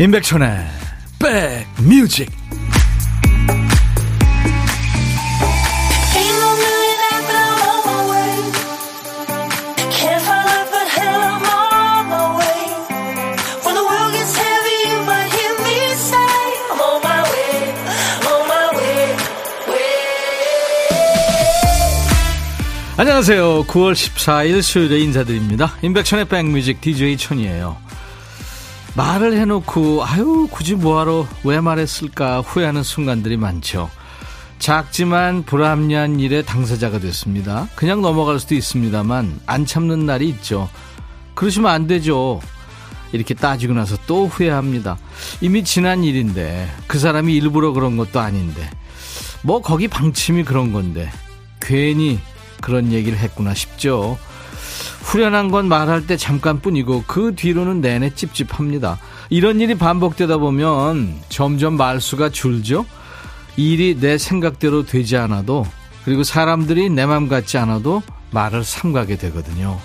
임백천의 백뮤직 안녕하세요. 9월 14일 수요일에 인사드립니다. 임백천의 백뮤직 DJ 천이에요. 말을 해놓고 아유 굳이 뭐하러 왜 말했을까 후회하는 순간들이 많죠. 작지만 불합리한 일의 당사자가 됐습니다. 그냥 넘어갈 수도 있습니다만 안 참는 날이 있죠. 그러시면 안 되죠. 이렇게 따지고 나서 또 후회합니다. 이미 지난 일인데 그 사람이 일부러 그런 것도 아닌데 뭐 거기 방침이 그런 건데 괜히 그런 얘기를 했구나 싶죠. 후련한 건 말할 때 잠깐뿐이고 그 뒤로는 내내 찝찝합니다. 이런 일이 반복되다 보면 점점 말수가 줄죠. 일이 내 생각대로 되지 않아도 그리고 사람들이 내 맘 같지 않아도 말을 삼가게 되거든요.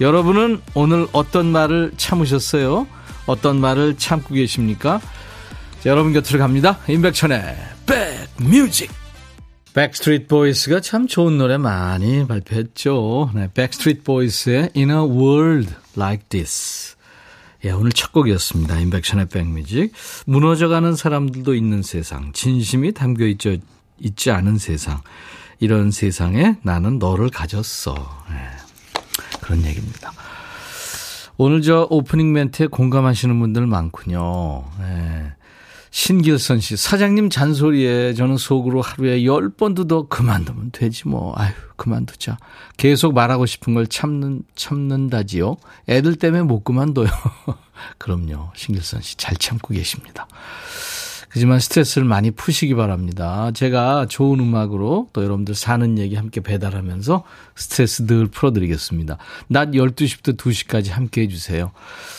여러분은 오늘 어떤 말을 참으셨어요? 어떤 말을 참고 계십니까? 자, 여러분 곁으로 갑니다. 임백천의 백뮤직 백스트리트 보이스가 참 좋은 노래 많이 발표했죠. 네, 백스트리트 보이스의 In a World Like This. 예, 오늘 첫 곡이었습니다. 인백션의 백뮤직. 무너져가는 사람들도 있는 세상, 진심이 담겨 있죠, 있지 않은 세상. 이런 세상에 나는 너를 가졌어. 예, 그런 얘기입니다. 오늘 저 오프닝 멘트에 공감하시는 분들 많군요. 예. 신길선 씨, 사장님 잔소리에 저는 속으로 하루에 열 번도 더 그만두면 되지 뭐. 아유, 그만두자. 계속 말하고 싶은 걸 참는, 참는다지요. 애들 때문에 못 그만둬요. 그럼요. 신길선 씨 잘 참고 계십니다. 하지만 스트레스를 많이 푸시기 바랍니다. 제가 좋은 음악으로 또 여러분들 사는 얘기 함께 배달하면서 스트레스 늘 풀어드리겠습니다. 낮 12시부터 2시까지 함께 해주세요.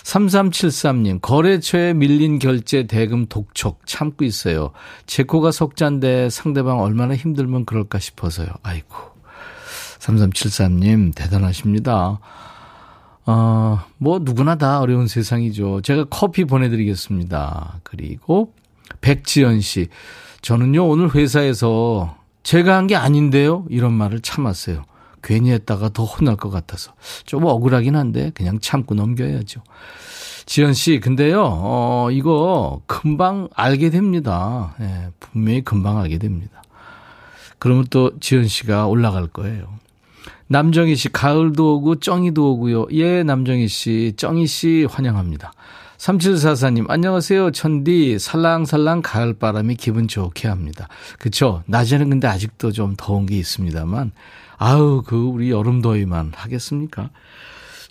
3373님, 거래처에 밀린 결제 대금 독촉 참고 있어요. 제 코가 석잔데 상대방 얼마나 힘들면 그럴까 싶어서요. 아이고. 3373님, 대단하십니다. 어, 뭐, 누구나 다 어려운 세상이죠. 제가 커피 보내드리겠습니다. 그리고 백지연 씨. 저는요, 오늘 회사에서 제가 한 게 아닌데요? 이런 말을 참았어요. 괜히 했다가 더 혼날 것 같아서. 좀 억울하긴 한데, 그냥 참고 넘겨야죠. 지연 씨, 근데요, 어, 이거 금방 알게 됩니다. 예, 분명히 금방 알게 됩니다. 그러면 또 지연 씨가 올라갈 거예요. 남정희 씨, 가을도 오고, 쩡이도 오고요. 예, 남정희 씨, 쩡이 씨 환영합니다. 3744님, 안녕하세요. 천디, 살랑살랑 가을바람이 기분 좋게 합니다. 그쵸? 낮에는 근데 아직도 좀 더운 게 있습니다만, 아우, 그, 우리 여름 더위만 하겠습니까?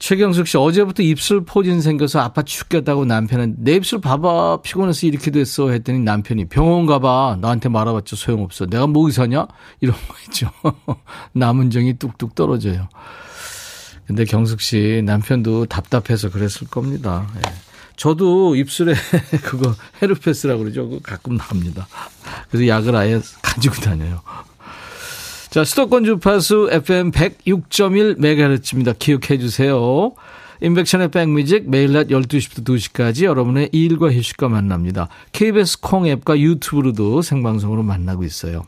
최경숙 씨, 어제부터 입술 포진 생겨서 아파 죽겠다고 남편은 내 입술 봐봐, 피곤해서 이렇게 됐어. 했더니 남편이 병원 가봐. 나한테 말아봤자 소용없어. 내가 뭐 의사냐? 이런 거 있죠. 남은 정이 뚝뚝 떨어져요. 근데 경숙 씨, 남편도 답답해서 그랬을 겁니다. 예. 저도 입술에 그거 헤르페스라고 그러죠. 그거 가끔 납니다. 그래서 약을 아예 가지고 다녀요. 자, 수도권 주파수 FM 106.1MHz입니다. 기억해 주세요. 인백션의 백뮤직 매일 낮 12시부터 2시까지 여러분의 일과 휴식과 만납니다. KBS 콩 앱과 유튜브로도 생방송으로 만나고 있어요.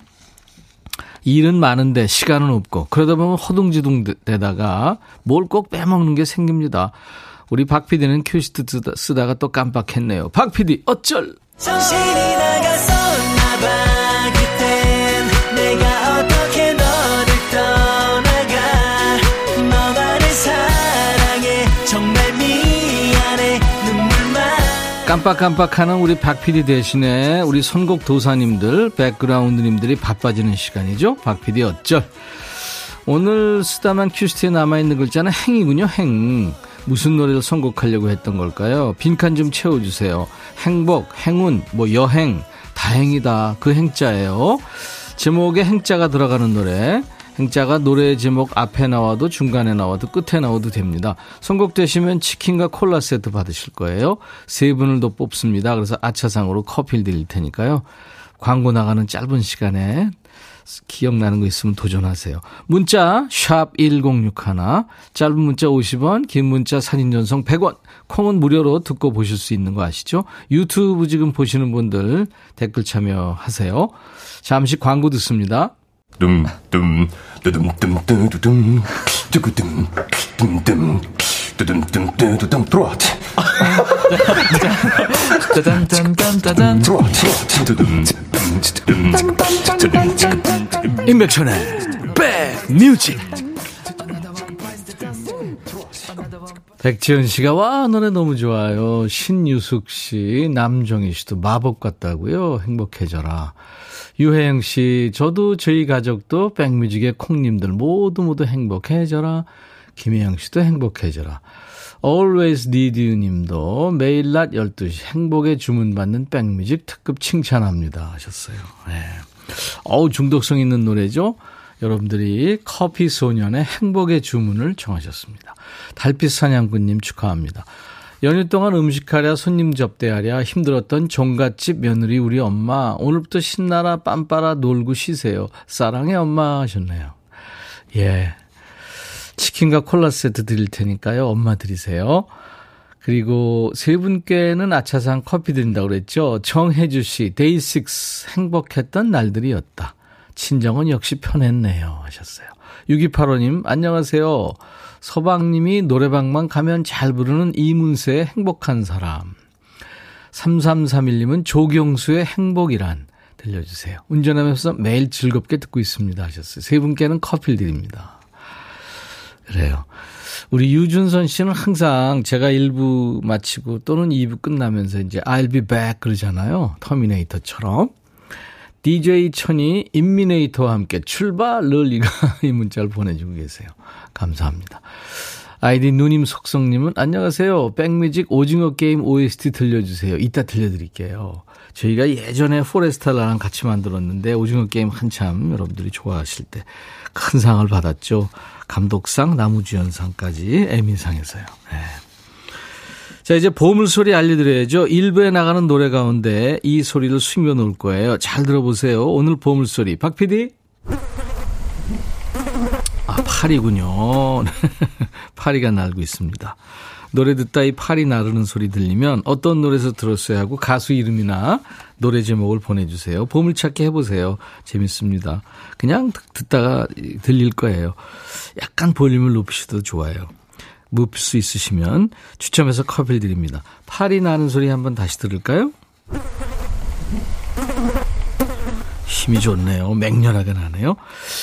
일은 많은데 시간은 없고 그러다 보면 허둥지둥 되다가 뭘 꼭 빼먹는 게 생깁니다. 우리 박 PD는 큐시트 쓰다가 또 깜빡했네요. 박 PD 어쩔? 깜빡깜빡하는 우리 박 PD 대신에 우리 선곡 도사님들, 백그라운드님들이 바빠지는 시간이죠. 박 PD 어쩔? 오늘 쓰다만 큐시트에 남아있는 글자는 행이군요, 행. 무슨 노래를 선곡하려고 했던 걸까요? 빈칸 좀 채워주세요. 행복, 행운, 뭐 여행, 다행이다. 그 행자예요. 제목에 행자가 들어가는 노래. 행자가 노래 제목 앞에 나와도 중간에 나와도 끝에 나와도 됩니다. 선곡되시면 치킨과 콜라 세트 받으실 거예요. 세 분을 더 뽑습니다. 그래서 아차상으로 커피를 드릴 테니까요. 광고 나가는 짧은 시간에 기억나는 거 있으면 도전하세요. 문자 샵 1061, 짧은 문자 50원, 긴 문자 사진 전송 100원, 콩은 무료로 듣고 보실 수 있는 거 아시죠? 유튜브 지금 보시는 분들 댓글 참여하세요. 잠시 광고 듣습니다. 둠둠 뚜둠 뚜두둠 뚜구둠 뚜둠 뚜두둠 트로트 짜잔짠짠짠짠 임백천의 백뮤직 백지연 씨가 와 노래 너무 좋아요. 신유숙 씨, 남정희 씨도 마법 같다고요. 행복해져라. 유혜영 씨, 저도 저희 가족도 백뮤직의 콩님들 모두 모두 행복해져라. 김혜영 씨도 행복해져라. Always Need You 님도 매일 낮 12시 행복의 주문받는 백뮤직 특급 칭찬합니다. 하셨어요. 네. 어우, 중독성 있는 노래죠? 여러분들이 커피 소년의 행복의 주문을 청하셨습니다. 달빛 사냥꾼님 축하합니다. 연휴 동안 음식하랴 손님 접대하랴 힘들었던 종갓집 며느리 우리 엄마 오늘부터 신나라 빰빠라 놀고 쉬세요. 사랑해 엄마 하셨네요. 예. 치킨과 콜라 세트 드릴 테니까요. 엄마 드리세요. 그리고 세 분께는 아차상 커피 드린다고 그랬죠. 정혜주 씨, 데이식스 행복했던 날들이었다. 친정은 역시 편했네요. 하셨어요. 6285님, 안녕하세요. 서방님이 노래방만 가면 잘 부르는 이문세의 행복한 사람. 3331님은 조경수의 행복이란 들려주세요. 운전하면서 매일 즐겁게 듣고 있습니다. 하셨어요. 세 분께는 커피를 드립니다. 그래요. 우리 유준선 씨는 항상 제가 1부 마치고 또는 2부 끝나면서 이제 I'll be back 그러잖아요. 터미네이터처럼. DJ 천이 임미네이터와 함께 출발을 이가 이 문자를 보내주고 계세요. 감사합니다. 아이디 누님 속성님은 안녕하세요. 백뮤직 오징어 게임 OST 들려주세요. 이따 들려드릴게요. 저희가 예전에 포레스탈라랑 같이 만들었는데 오징어 게임 한참 여러분들이 좋아하실 때 큰 상을 받았죠. 감독상, 나무주연상까지 에미상에서요. 네. 자, 이제 보물소리 알려드려야죠. 일부에 나가는 노래 가운데 이 소리를 숨겨 놓을 거예요. 잘 들어보세요. 오늘 보물소리. 박 PD? 아, 파리군요. 파리가 날고 있습니다. 노래 듣다 이 파리 나르는 소리 들리면 어떤 노래에서 들었어야 하고 가수 이름이나 노래 제목을 보내주세요. 보물찾기 해보세요. 재밌습니다. 그냥 듣다가 들릴 거예요. 약간 볼륨을 높이셔도 좋아요. 묻을 수 있으시면 추첨해서 커피를 드립니다. 파리 나는 소리 한번 다시 들을까요? 힘이 좋네요. 맹렬하게 나네요.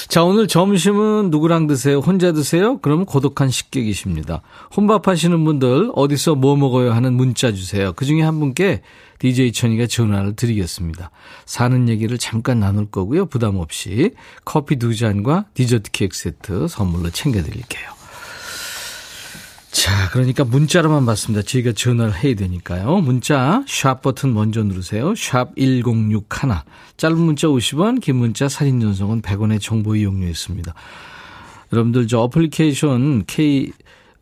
자, 오늘 점심은 누구랑 드세요? 혼자 드세요? 그러면 고독한 식객이십니다. 혼밥 하시는 분들 어디서 뭐 먹어요 하는 문자 주세요. 그 중에 한 분께 DJ 천이가 전화를 드리겠습니다. 사는 얘기를 잠깐 나눌 거고요. 부담 없이 커피 두 잔과 디저트 케이크 세트 선물로 챙겨 드릴게요. 자, 그러니까 문자로만 받습니다. 저희가 전화를 해야 되니까요. 문자 샵 버튼 먼저 누르세요. 샵 1061. 짧은 문자 50원, 긴 문자 사진 전송은 100원의 정보 이용료 있습니다. 여러분들 저 어플리케이션 K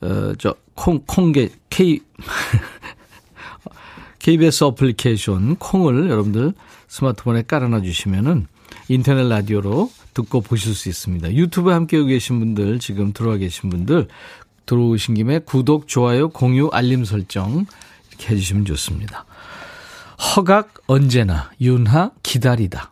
어저 콩 콩게 K KBS 어플리케이션 콩을 여러분들 스마트폰에 깔아놔 주시면은 인터넷 라디오로 듣고 보실 수 있습니다. 유튜브에 함께 계신 분들, 지금 들어와 계신 분들, 들어오신 김에 구독, 좋아요, 공유, 알림 설정 이렇게 해주시면 좋습니다. 허각 언제나 윤하 기다리다.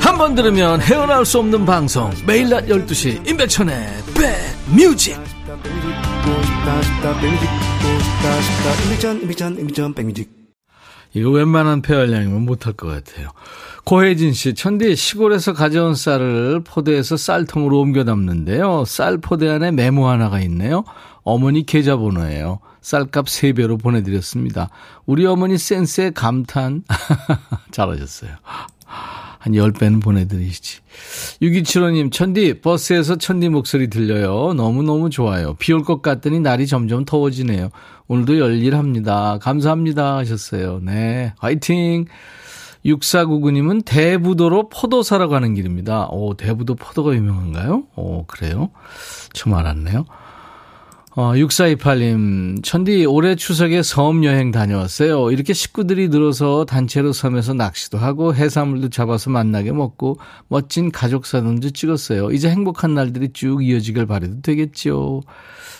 한 번 들으면 헤어나올 수 없는 방송 매일 낮 12시 임백천의 백뮤직 이거 웬만한 폐활량이면 못할 것 같아요. 고혜진 씨, 천디 시골에서 가져온 쌀을 포대에서 쌀통으로 옮겨 담는데요. 쌀 포대 안에 메모 하나가 있네요. 어머니 계좌번호예요. 쌀값 3배로 보내드렸습니다. 우리 어머니 센스에 감탄. 잘하셨어요. 한 10배는 보내드리시지. 6275님, 천디, 버스에서 천디 목소리 들려요. 너무너무 좋아요. 비 올 것 같더니 날이 점점 더워지네요. 오늘도 열일합니다. 감사합니다. 하셨어요. 네. 화이팅! 6499님은 대부도로 포도 사러 가는 길입니다. 오, 대부도 포도가 유명한가요? 오, 그래요? 처음 알았네요. 어, 6428님, 천디, 올해 추석에 섬 여행 다녀왔어요. 이렇게 식구들이 늘어서 단체로 섬에서 낚시도 하고 해산물도 잡아서 만나게 먹고 멋진 가족 사진도 찍었어요. 이제 행복한 날들이 쭉 이어지길 바래도 되겠죠.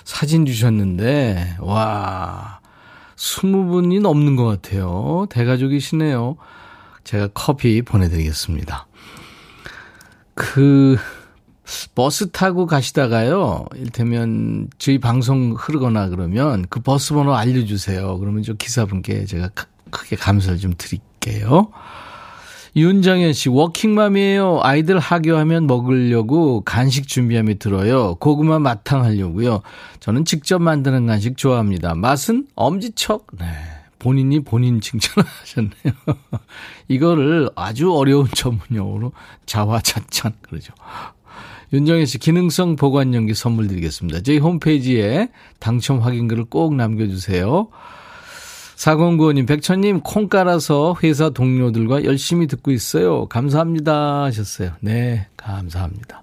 사진 주셨는데, 와, 20분이 넘는 것 같아요. 대가족이시네요. 제가 커피 보내드리겠습니다. 그, 버스 타고 가시다가요, 일테면 저희 방송 흐르거나 그러면 그 버스 번호 알려주세요. 그러면 저 기사분께 제가 크게 감사를 좀 드릴게요. 윤정현 씨, 워킹맘이에요. 아이들 하교하면 먹으려고 간식 준비하며 들어요. 고구마 마탕 하려고요. 저는 직접 만드는 간식 좋아합니다. 맛은 엄지척. 네. 본인이 본인 칭찬하셨네요. 이거를 아주 어려운 전문 용어로 자화자찬 그러죠. 윤정혜 씨 기능성 보관용기 선물 드리겠습니다. 저희 홈페이지에 당첨 확인글을 꼭 남겨주세요. 4095님, 백천님, 콩 깔아서 회사 동료들과 열심히 듣고 있어요. 감사합니다. 하셨어요. 네, 감사합니다.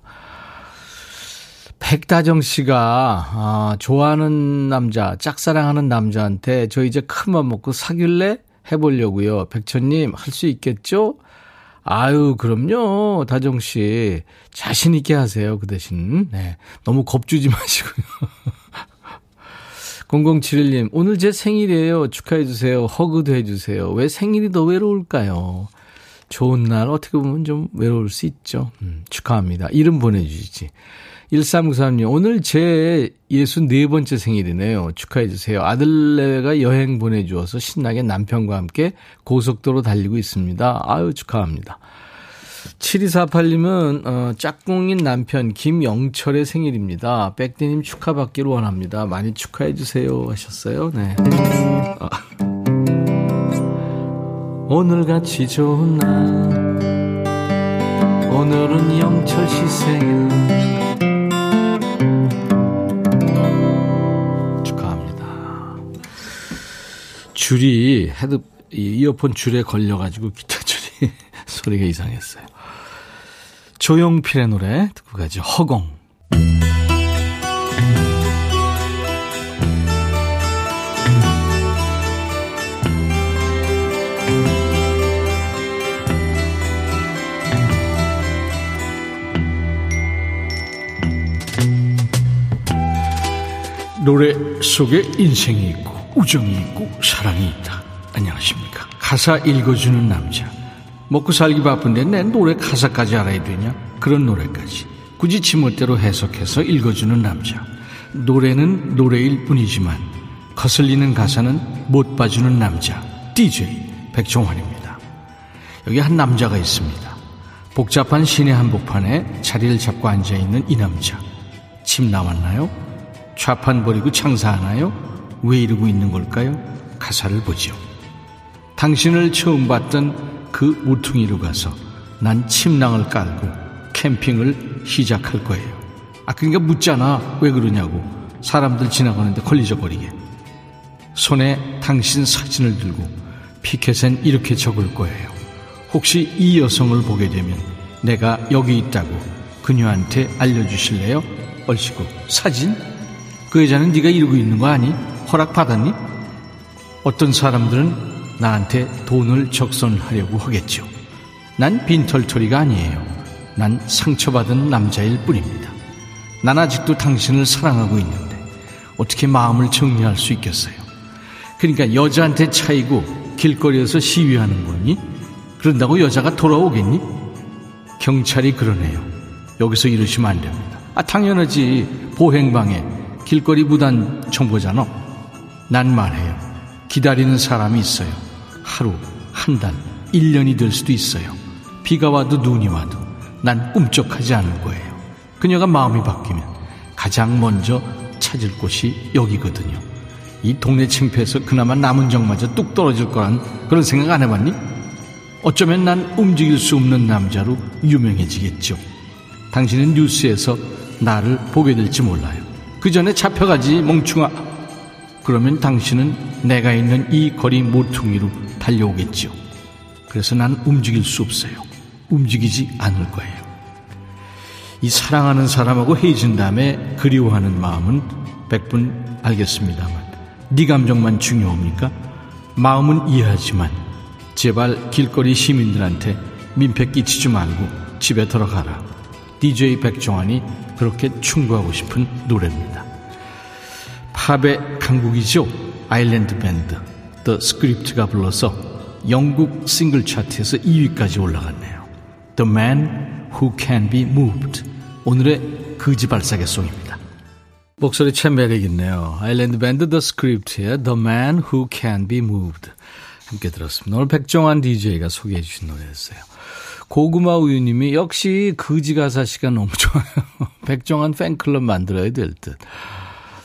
백다정 씨가, 아, 좋아하는 남자, 짝사랑하는 남자한테 저 이제 큰 맘 먹고 사귈래? 해보려고요. 백천님, 할 수 있겠죠? 아유, 그럼요. 다정 씨. 자신 있게 하세요. 그 대신. 네. 너무 겁주지 마시고요. 0071님, 오늘 제 생일이에요. 축하해주세요. 허그도 해주세요. 왜 생일이 더 외로울까요? 좋은 날, 어떻게 보면 좀 외로울 수 있죠. 음, 축하합니다. 이름 보내주시지. 1393님, 오늘 제 64번째 생일이네요. 축하해주세요. 아들내가 여행 보내주어서 신나게 남편과 함께 고속도로 달리고 있습니다. 아유, 축하합니다. 7248님은, 어, 짝꿍인 남편 김영철의 생일입니다. 백대님 축하받기를 원합니다. 많이 축하해주세요. 하셨어요. 네. 어. 오늘 같이 좋은 날, 오늘은 영철 씨 생일, 줄이 헤드 이어폰 줄에 걸려가지고 기타 줄이 소리가 이상했어요. 조용필의 노래 듣고 가죠. 허공. 노래 속에 인생이 있고 우정이 있고 사랑이 있다. 안녕하십니까. 가사 읽어주는 남자. 먹고 살기 바쁜데 내 노래 가사까지 알아야 되냐? 그런 노래까지. 굳이 지멋대로 해석해서 읽어주는 남자. 노래는 노래일 뿐이지만 거슬리는 가사는 못 봐주는 남자. DJ 백종환입니다. 여기 한 남자가 있습니다. 복잡한 시내 한복판에 자리를 잡고 앉아있는 이 남자. 침 나왔나요? 좌판 버리고 장사하나요? 왜 이러고 있는 걸까요? 가사를 보죠. 당신을 처음 봤던 그 우퉁이로 가서 난 침낭을 깔고 캠핑을 시작할 거예요. 아, 그러니까 묻잖아. 왜 그러냐고. 사람들 지나가는데 걸리적거리게. 손에 당신 사진을 들고 피켓엔 이렇게 적을 거예요. 혹시 이 여성을 보게 되면 내가 여기 있다고 그녀한테 알려주실래요? 얼씨구 사진? 그 여자는 네가 이러고 있는 거 아니? 허락받았니? 어떤 사람들은 나한테 돈을 적선하려고 하겠죠. 난 빈털터리가 아니에요. 난 상처받은 남자일 뿐입니다. 난 아직도 당신을 사랑하고 있는데 어떻게 마음을 정리할 수 있겠어요? 그러니까 여자한테 차이고 길거리에서 시위하는 거니? 그런다고 여자가 돌아오겠니? 경찰이 그러네요. 여기서 이러시면 안 됩니다. 아, 당연하지. 보행방해. 길거리 무단 청보잖아. 난 말해요. 기다리는 사람이 있어요. 하루, 한 달, 1년이 될 수도 있어요. 비가 와도 눈이 와도 난 꿈쩍하지 않을 거예요. 그녀가 마음이 바뀌면 가장 먼저 찾을 곳이 여기거든요. 이 동네 창피해서 그나마 남은 정마저 뚝 떨어질 거란 그런 생각 안 해봤니? 어쩌면 난 움직일 수 없는 남자로 유명해지겠죠. 당신은 뉴스에서 나를 보게 될지 몰라요. 그 전에 잡혀가지 멍충아. 그러면 당신은 내가 있는 이 거리 모퉁이로 달려오겠죠. 그래서 난 움직일 수 없어요. 움직이지 않을 거예요. 이 사랑하는 사람하고 헤어진 다음에 그리워하는 마음은 백분 알겠습니다만 네 감정만 중요합니까? 마음은 이해하지만 제발 길거리 시민들한테 민폐 끼치지 말고 집에 들어가라. DJ 백종환이 그렇게 충고하고 싶은 노래입니다. 팝의 강국이죠. 아일랜드 밴드 The Script가 불러서 영국 싱글 차트에서 2위까지 올라갔네요. The Man Who Can Be Moved 오늘의 거지발사계송입니다. 목소리 참 매력 있네요. 아일랜드 밴드 The Script의 The Man Who Can Be Moved 함께 들었습니다. 오늘 백종환 DJ가 소개해 주신 노래였어요. 고구마 우유님이 역시 거지가사 시가 너무 좋아요. 백종환 팬클럽 만들어야 될 듯.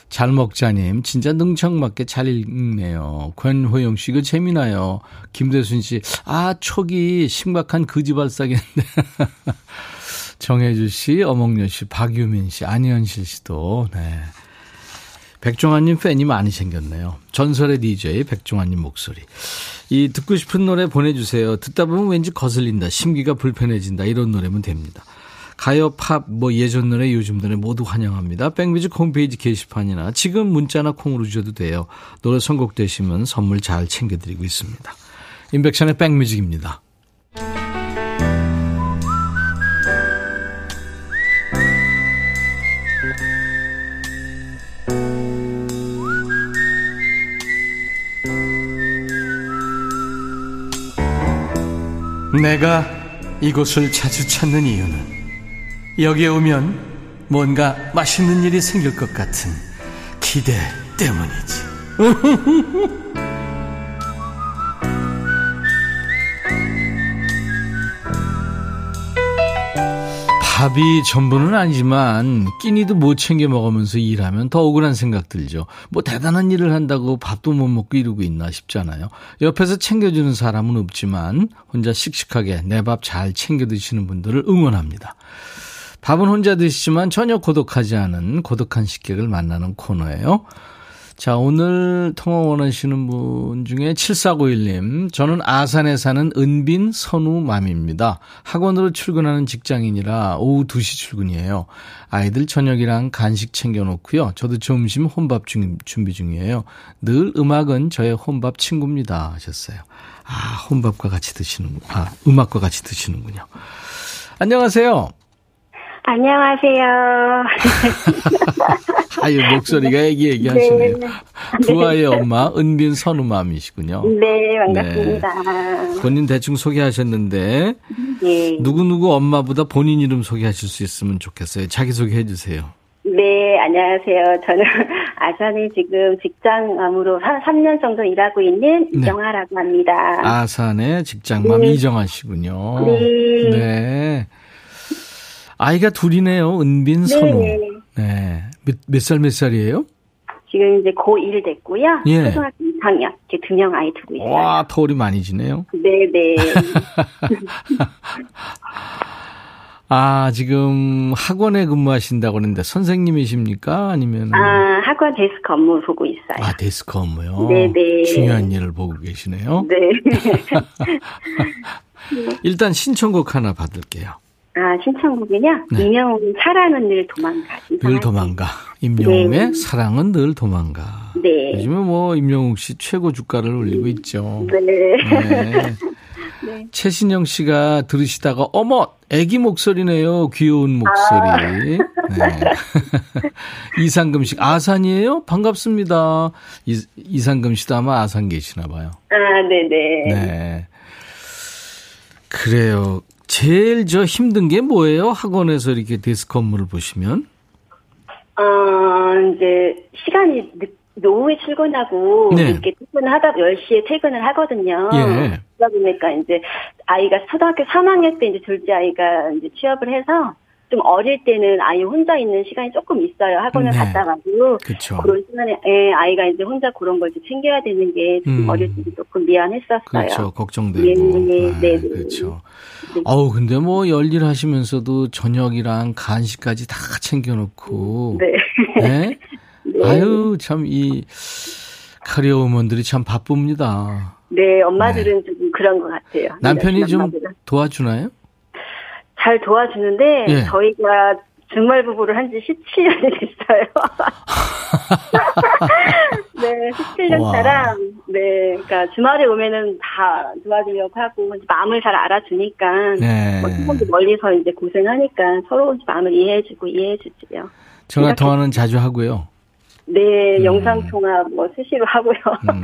잘 먹자님, 진짜 능청맞게 잘 읽네요. 권호영 씨, 이거 재미나요. 김대순 씨, 아, 촉이 심각한 거지발사겠는데. 정혜주 씨, 어몽여 씨, 박유민 씨, 안현실 씨도, 네. 백종환님 팬이 많이 생겼네요. 전설의 DJ 백종환님 목소리. 이 듣고 싶은 노래 보내주세요. 듣다 보면 왠지 거슬린다, 심기가 불편해진다 이런 노래면 됩니다. 가요, 팝, 뭐 예전 노래, 요즘 노래 모두 환영합니다. 백뮤직 홈페이지 게시판이나 지금 문자나 콩으로 주셔도 돼요. 노래 선곡되시면 선물 잘 챙겨드리고 있습니다. 인백션의 백뮤직입니다. 내가 이곳을 자주 찾는 이유는 여기에 오면 뭔가 맛있는 일이 생길 것 같은 기대 때문이지. 밥이 전부는 아니지만 끼니도 못 챙겨 먹으면서 일하면 더 억울한 생각 들죠. 뭐 대단한 일을 한다고 밥도 못 먹고 이러고 있나 싶잖아요. 옆에서 챙겨주는 사람은 없지만 혼자 씩씩하게 내 밥 잘 챙겨 드시는 분들을 응원합니다. 밥은 혼자 드시지만 전혀 고독하지 않은 고독한 식객을 만나는 코너예요. 자, 오늘 통화 원하시는 분 중에 7491님. 저는 아산에 사는 은빈 선우맘입니다. 학원으로 출근하는 직장인이라 오후 2시 출근이에요. 아이들 저녁이랑 간식 챙겨놓고요. 저도 점심 혼밥 중, 준비 중이에요. 늘 음악은 저의 혼밥 친구입니다. 하셨어요. 아, 혼밥과 같이 드시는, 아, 음악과 같이 드시는군요. 안녕하세요. 안녕하세요. 아유, 목소리가 애기 애기 하시네요. 네. 부하의 엄마, 은빈 선우맘이시군요. 네, 반갑습니다. 네. 본인 대충 소개하셨는데, 네. 누구누구 엄마보다 본인 이름 소개하실 수 있으면 좋겠어요. 자기소개 해주세요. 네, 안녕하세요. 저는 아산에 지금 직장맘으로 한 3년 정도 일하고 있는 네. 이정아라고 합니다. 아산에 직장맘 네. 이정아 씨군요. 네. 네. 아이가 둘이네요. 은빈, 네. 선우. 네. 몇, 몇 살, 몇 살이에요? 지금 이제 고1 됐고요. 예. 초등학교 2학년. 이렇게 두 명 아이 두고 있어요. 와, 터울이 많이 지네요. 네네. 아, 지금 학원에 근무하신다고 그러는데 선생님이십니까? 아니면. 아, 학원 데스크 업무 보고 있어요. 아, 데스크 업무요? 네네. 중요한 일을 보고 계시네요. 네. 일단 신청곡 하나 받을게요. 아, 신청곡이냐? 네. 임영웅 사랑은 늘 도망가. 늘 도망가. 임영웅의 네. 사랑은 늘 도망가. 네. 요즘에 뭐 임영웅 씨 최고 주가를 올리고 있죠. 네. 네. 네. 최신영 씨가 들으시다가 어머 애기 목소리네요. 귀여운 목소리. 아. 네. 이상금 씨 아산이에요? 반갑습니다. 이, 이상금 씨도 아마 아산 계시나 봐요. 아, 네네. 네. 그래요. 제일 저 힘든 게 뭐예요? 학원에서 이렇게 데스크 업무를 보시면? 어, 이제 시간이 늦, 오후에 출근하고 네. 이렇게 퇴근하다 10시에 퇴근을 하거든요. 예. 그러다 보니까 이제 아이가 초등학교 3학년 때 이제 둘째 아이가 이제 취업을 해서 좀 어릴 때는 아이 혼자 있는 시간이 조금 있어요. 학원을 네. 갔다가도 그쵸. 그런 시간에 예, 아이가 이제 혼자 그런 걸 챙겨야 되는 게 음. 어릴 때 조금 미안했었어요. 그렇죠. 걱정되고. 네, 네, 네, 네. 그렇죠. 네. 아우 근데 뭐 열일 하시면서도 저녁이랑 간식까지 다 챙겨놓고. 네. 네? 네. 아유 참 이 카리어 우먼들이 참 바쁩니다. 네, 엄마들은 네. 좀 그런 것 같아요. 남편이 좀 도와주나요? 잘 도와주는데 예. 저희가 주말 부부를 한 지 17년이 됐어요. 네, 17년 차랑, 네, 그러니까 주말에 오면은 다 도와주려고 하고, 마음을 잘 알아주니까, 네. 뭐, 친구도 멀리서 이제 고생하니까 서로 마음을 이해해주고 이해해주지요. 전화 통화는 자주 하고요. 네, 음. 영상 통화 뭐 수시로 하고요. 음.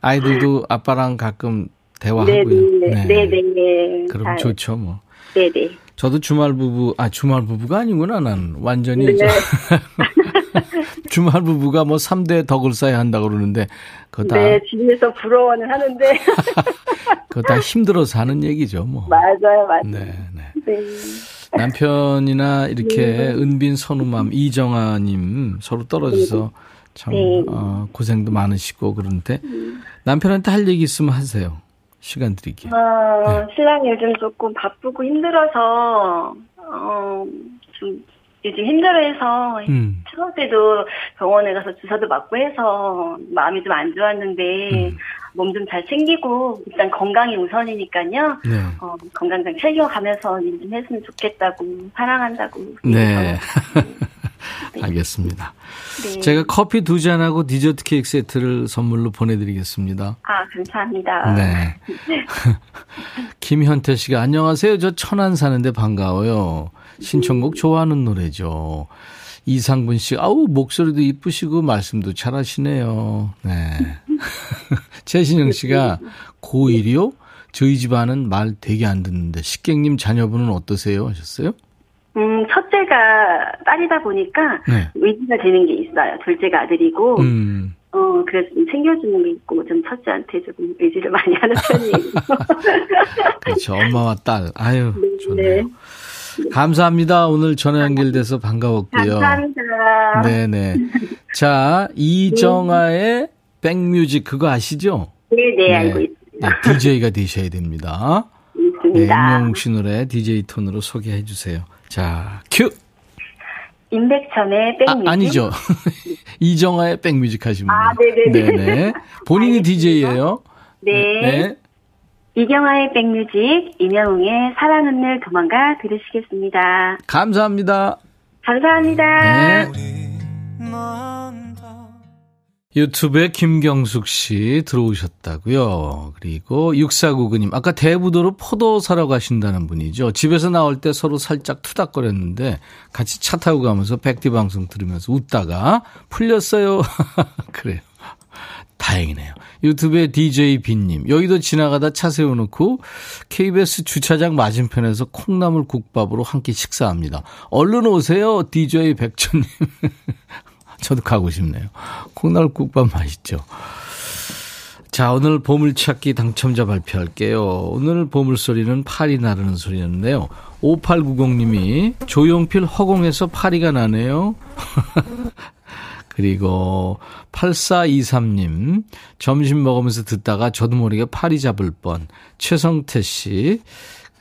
아이들도 아빠랑 가끔 대화하고요. 네 네. 네. 네네. 네. 그럼 잘. 좋죠, 뭐. 네네. 저도 주말 부부, 아, 주말 부부가 아니구나, 난. 완전히. 네. 주말 부부가 뭐 3대 덕을 쌓아야 한다고 그러는데, 그거 다. 네, 집에서 부러워는 하는데. 그거 다 힘들어서 하는 얘기죠, 뭐. 맞아요, 맞아요. 네, 네. 네. 남편이나 이렇게 네. 은빈 선우맘 이정아 님 서로 떨어져서 네. 참 네. 어, 고생도 많으시고 그런데 음. 남편한테 할 얘기 있으면 하세요. 시간 드리기. 어, 네. 신랑이 요즘 조금 바쁘고 힘들어서 어, 좀 요즘 힘들어해서 음. 추석 때도 병원에 가서 주사도 맞고 해서 마음이 좀 안 좋았는데 음. 몸좀 잘 챙기고 일단 건강이 우선이니까요. 네. 어, 건강 좀 챙겨가면서 일 좀 했으면 좋겠다고 사랑한다고. 네. 네. 알겠습니다. 네. 제가 커피 두 잔하고 디저트 케이크 세트를 선물로 보내드리겠습니다. 아, 감사합니다. 네. 김현태 씨가 안녕하세요. 저 천안 사는데 반가워요. 신청곡 좋아하는 노래죠. 이상분 씨, 아우, 목소리도 이쁘시고 말씀도 잘하시네요. 네. 최신영 씨가 고1이요? 저희 집안은 말 되게 안 듣는데 식객님 자녀분은 어떠세요? 하셨어요? 음, 첫째가 딸이다 보니까 네. 의지가 되는 게 있어요. 둘째가 아들이고. 음. 어, 그래서 좀 챙겨주는 게 있고, 좀 첫째한테 조금 의지를 많이 하는 편이에요. 그렇죠. 엄마와 딸. 아유, 네, 좋네요. 네. 감사합니다. 오늘 전화 연결돼서 반가웠고요. 감사합니다. 네네. 자, 이정아의 백뮤직 그거 아시죠? 네네, 네, 알고 있습니다. 네, DJ가 되셔야 됩니다. 있습니다. 네, 임영웅 씨 노래 DJ 톤으로 소개해 주세요. 자, 큐! 임백천의 백뮤직. 아, 아니죠. 이정아의 백뮤직 하시면 아, 네네네. 네네. 본인이 DJ예요. 네. 네. 이경아의 백뮤직, 임영웅의 사랑은 늘 도망가 들으시겠습니다. 감사합니다. 감사합니다. 네. 유튜브에 김경숙 씨 들어오셨다고요. 그리고 6499님 아까 대부도로 포도 사러 가신다는 분이죠. 집에서 나올 때 서로 살짝 투닥거렸는데 같이 차 타고 가면서 백디 방송 들으면서 웃다가 풀렸어요. 그래요. 다행이네요. 유튜브에 DJ 빈님, 여기도 지나가다 차 세워놓고 KBS 주차장 맞은편에서 콩나물 국밥으로 한 끼 식사합니다. 얼른 오세요, DJ 백천님. 저도 가고 싶네요. 콩나물 국밥 맛있죠. 자, 오늘 보물찾기 당첨자 발표할게요. 오늘 보물소리는 파리 나르는 소리였는데요. 5890님이 조용필 허공에서 파리가 나네요. 그리고 8423님, 점심 먹으면서 듣다가 저도 모르게 파리 잡을 뻔. 최성태 씨,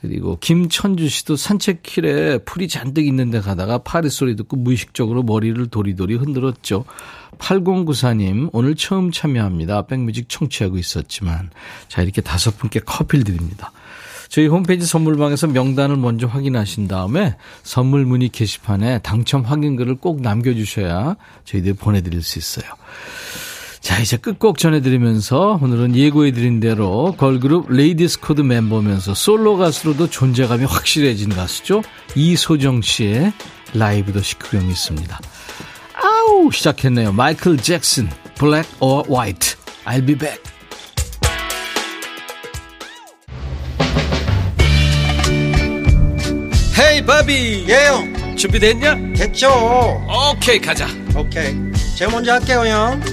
그리고 김천주 씨도 산책길에 풀이 잔뜩 있는데 가다가 파리 소리 듣고 무의식적으로 머리를 도리도리 흔들었죠. 8094님, 오늘 처음 참여합니다. 백뮤직 청취하고 있었지만. 자, 이렇게 다섯 분께 커피를 드립니다. 저희 홈페이지 선물방에서 명단을 먼저 확인하신 다음에 선물 문의 게시판에 당첨 확인글을 꼭 남겨주셔야 저희들이 보내드릴 수 있어요. 자, 이제 끝곡 전해드리면서 오늘은 예고해드린 대로 걸그룹 레이디스 코드 멤버면서 솔로 가수로도 존재감이 확실해진 가수죠. 이소정 씨의 라이브도 시크령이 있습니다. 아우, 시작했네요. 마이클 잭슨, Black or White. I'll be back. 헤이 바비 예영 준비됐냐? 됐죠 오케이 가자 오케이 제가 먼저 할게요 형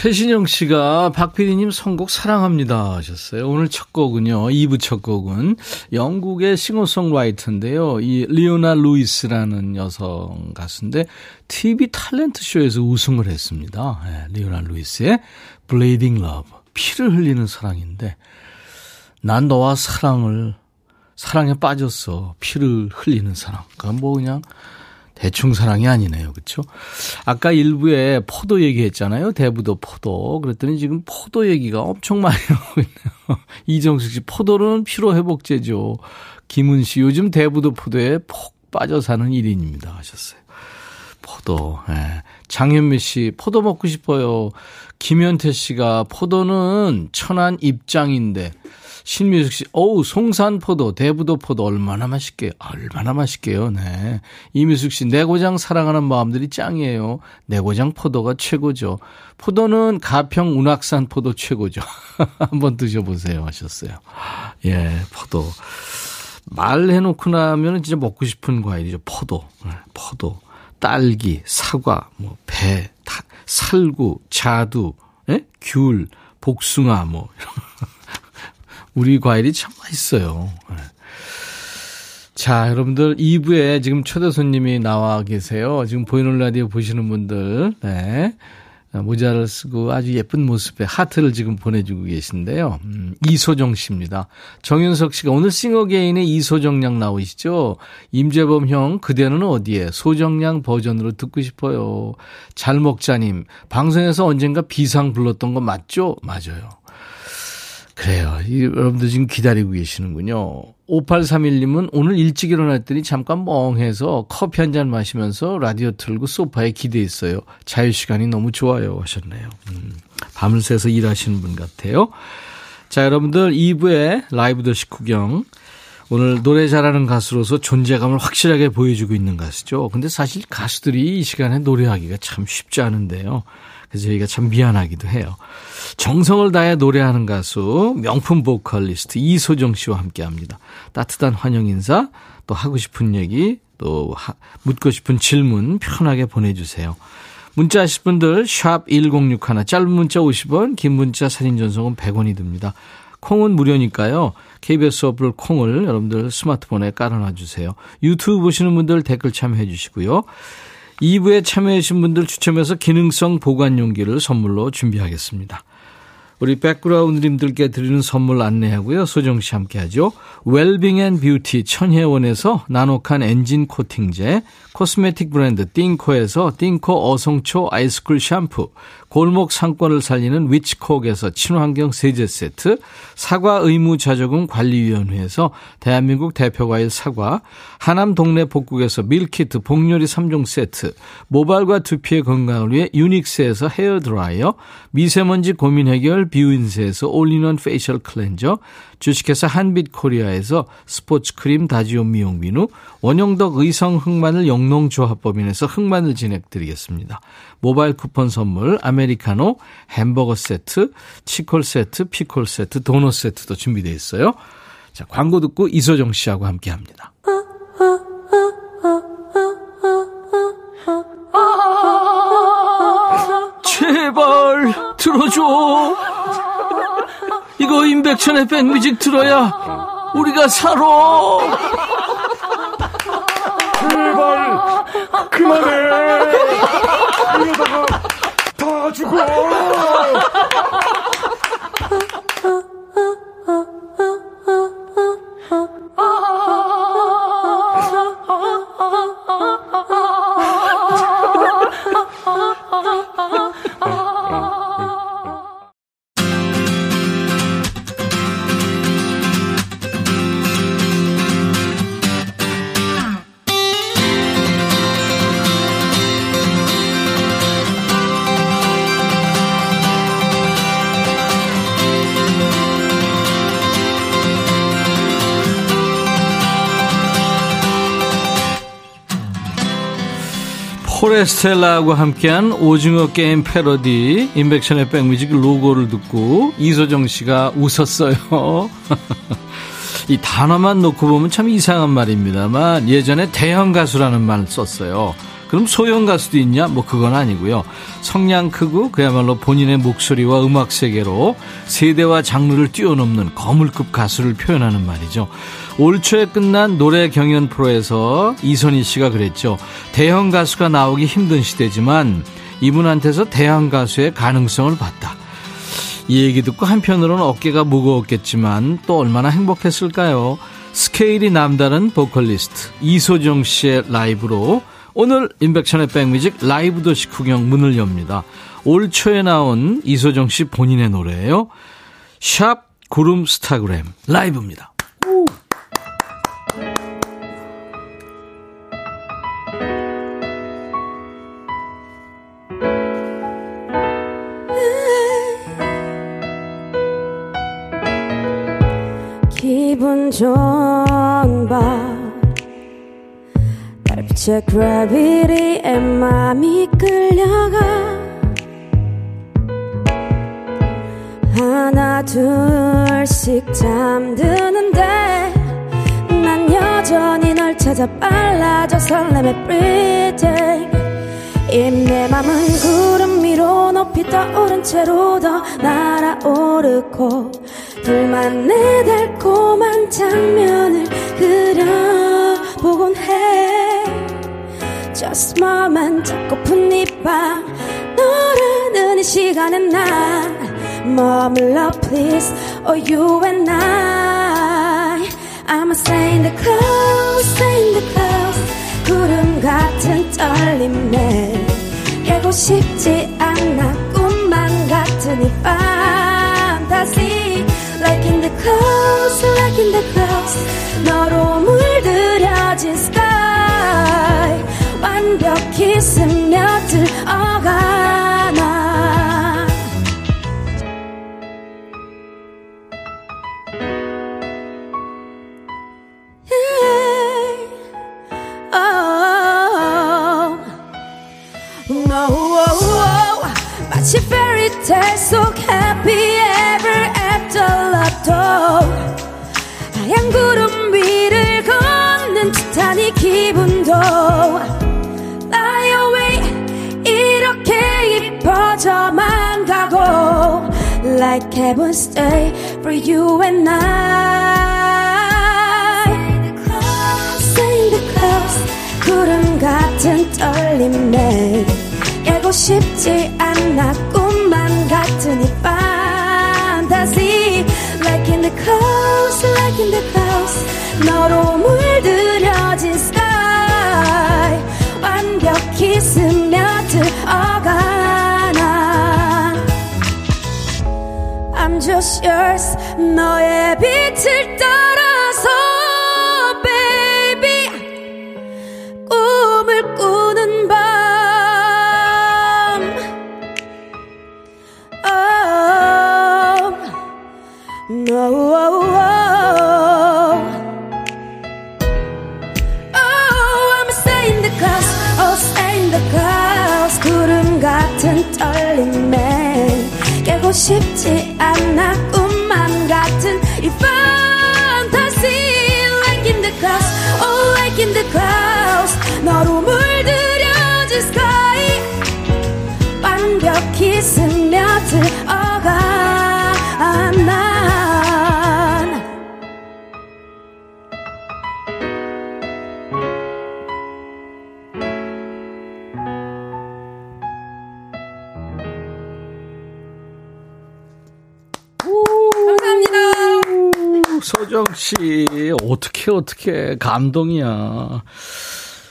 최신영 씨가 박PD님 선곡 사랑합니다 하셨어요. 오늘 첫 곡은요. 2부 첫 곡은 영국의 싱어송라이터인데요. 이 리오나 루이스라는 여성 가수인데 TV 탤런트 쇼에서 우승을 했습니다. 네, 리오나 루이스의 Bleeding Love. 피를 흘리는 사랑인데 난 너와 사랑을 사랑에 빠졌어. 피를 흘리는 사랑. 그러니까 뭐 그냥 대충 사랑이 아니네요. 그렇죠? 아까 일부에 포도 얘기했잖아요. 대부도 포도. 그랬더니 지금 포도 얘기가 엄청 많이 나오고 있네요. 이정숙 씨 포도는 피로 회복제죠. 김은 씨 요즘 대부도 포도에 폭 빠져 사는 1인입니다 하셨어요. 포도. 예. 장현미 씨 포도 먹고 싶어요. 김현태 씨가 포도는 천안 입장인데 신미숙 씨, 어우, 송산포도, 대부도포도 얼마나 맛있게요. 얼마나 맛있게요. 네. 이미숙 씨, 내고장 사랑하는 마음들이 짱이에요. 내고장 포도가 최고죠. 포도는 가평 운악산 포도 최고죠. 한번 드셔보세요. 하셨어요. 예, 포도. 말 해놓고 나면 진짜 먹고 싶은 과일이죠. 포도. 네, 포도. 딸기, 사과, 뭐, 배, 살구, 자두, 예? 귤, 복숭아, 뭐. 우리 과일이 참 맛있어요. 네. 자, 여러분들 2부에 지금 초대 손님이 나와 계세요. 지금 보이는 라디오 보시는 분들, 네. 모자를 쓰고 아주 예쁜 모습에 하트를 지금 보내주고 계신데요. 음, 이소정 씨입니다. 정윤석 씨가 오늘 싱어게인의 이소정 양 나오시죠? 임재범 형, 그대는 어디에? 소정 양 버전으로 듣고 싶어요. 잘 먹자님, 방송에서 언젠가 비상 불렀던 거 맞죠? 맞아요. 그래요. 이, 여러분들 지금 기다리고 계시는군요. 5831님은 오늘 일찍 일어났더니 잠깐 멍해서 커피 한 잔 마시면서 라디오 틀고 소파에 기대했어요. 자유시간이 너무 좋아요. 하셨네요. 음, 밤을 새서 일하시는 분 같아요. 자, 여러분들 2부에 라이브 더시 구경. 오늘 노래 잘하는 가수로서 존재감을 확실하게 보여주고 있는 가수죠. 근데 사실 가수들이 이 시간에 노래하기가 참 쉽지 않은데요. 그래서 저희가 참 미안하기도 해요. 정성을 다해 노래하는 가수 명품 보컬리스트 이소정 씨와 함께합니다. 따뜻한 환영 인사 또 하고 싶은 얘기 또 하, 묻고 싶은 질문 편하게 보내주세요. 문자 하실 분들 샵 1061 짧은 문자 50원 긴 문자 사진 전송은 100원이 듭니다. 콩은 무료니까요. KBS 어플 콩을 여러분들 스마트폰에 깔아놔 주세요. 유튜브 보시는 분들 댓글 참여해 주시고요. 2부에 참여해주신 분들 추첨해서 기능성 보관용기를 선물로 준비하겠습니다. 우리 백그라운드님들께 드리는 선물 안내하고요. 소정 씨 함께 하죠. 웰빙 앤 뷰티 천혜원에서 나노칸 엔진 코팅제, 코스메틱 브랜드 띵코에서 띵코 어성초 아이스쿨 샴푸, 골목 상권을 살리는 위치콕에서 친환경 세제 세트, 사과 의무 자조금 관리위원회에서 대한민국 대표과일 사과, 하남 동네 복국에서 밀키트 복요리 3종 세트, 모발과 두피의 건강을 위해 유닉스에서 헤어 드라이어, 미세먼지 고민 해결 뷰인스에서 올인원 facial cleanser, 주식회사 한빛코리아에서 스포츠 크림 다지오 미용 비누, 원형덕 의성 흑마늘 영농조합법인에서 흑마늘 진행드리겠습니다. 모바일 쿠폰 선물, 아메리카노, 햄버거 세트, 치콜 세트, 피콜 세트, 도넛 세트도 준비되어 있어요. 자, 광고 듣고 이소정 씨하고 함께 합니다. 제발 들어줘. 이거 임백천의 백뮤직 들어야 우리가 살아. 제발 그만해. 스텔라하고 함께한 오징어 게임 패러디 인백션의 백뮤직 로고를 듣고 이소정 씨가 웃었어요. 이 단어만 놓고 보면 참 이상한 말입니다만 예전에 대형 가수라는 말 썼어요. 그럼 소형 가수도 있냐? 뭐 그건 아니고요. 성량 크고 그야말로 본인의 목소리와 음악 세계로 세대와 장르를 뛰어넘는 거물급 가수를 표현하는 말이죠. 올 초에 끝난 노래 경연 프로에서 이선희 씨가 그랬죠. 대형 가수가 나오기 힘든 시대지만 이분한테서 대형 가수의 가능성을 봤다. 이 얘기 듣고 한편으로는 어깨가 무거웠겠지만 또 얼마나 행복했을까요? 스케일이 남다른 보컬리스트 이소정 씨의 라이브로 오늘 인백천의 백뮤직 라이브 도시 구경 문을 엽니다. 올 초에 나온 이소정 씨 본인의 노래예요. 샵 구름 스타그램 라이브입니다. 기분 좋은 밤 달빛의 그래비티에 맘이 끌려가 하나 둘씩 잠드는데 난 여전히 널 찾아 빨라져 설렘의 breathing 입내 맘은 구름 위로 높이 떠오른 채로 더 날아오르고 둘만 내 달콤한 장면을 그려보곤 해 Just moment 잡고픈 이밤 너라는 이 시간엔 난 머물러 please or you and I I'm a stay in the clouds stay in the clouds 구름 같은 떨림에 깨고 싶지 않아 꿈만 같은 이 판타지 Like in the clouds like in the clouds 너로 물들여진 sky 완벽히 스며들어가 나 oh, oh, oh. 기분도 이뻐져만 가고 Like heaven stay for you and I in the clouds 구름 같은 떨림에 깨고 싶지 꿈 Just yours 너의 빛을 따라서 baby 꿈을 꾸는 밤 oh, no Oh, I'm stay in the clouds, oh stay in the clouds 구름 같은 떨림에 깨고 싶지 소정 씨 어떻게 어떻게 감동이야.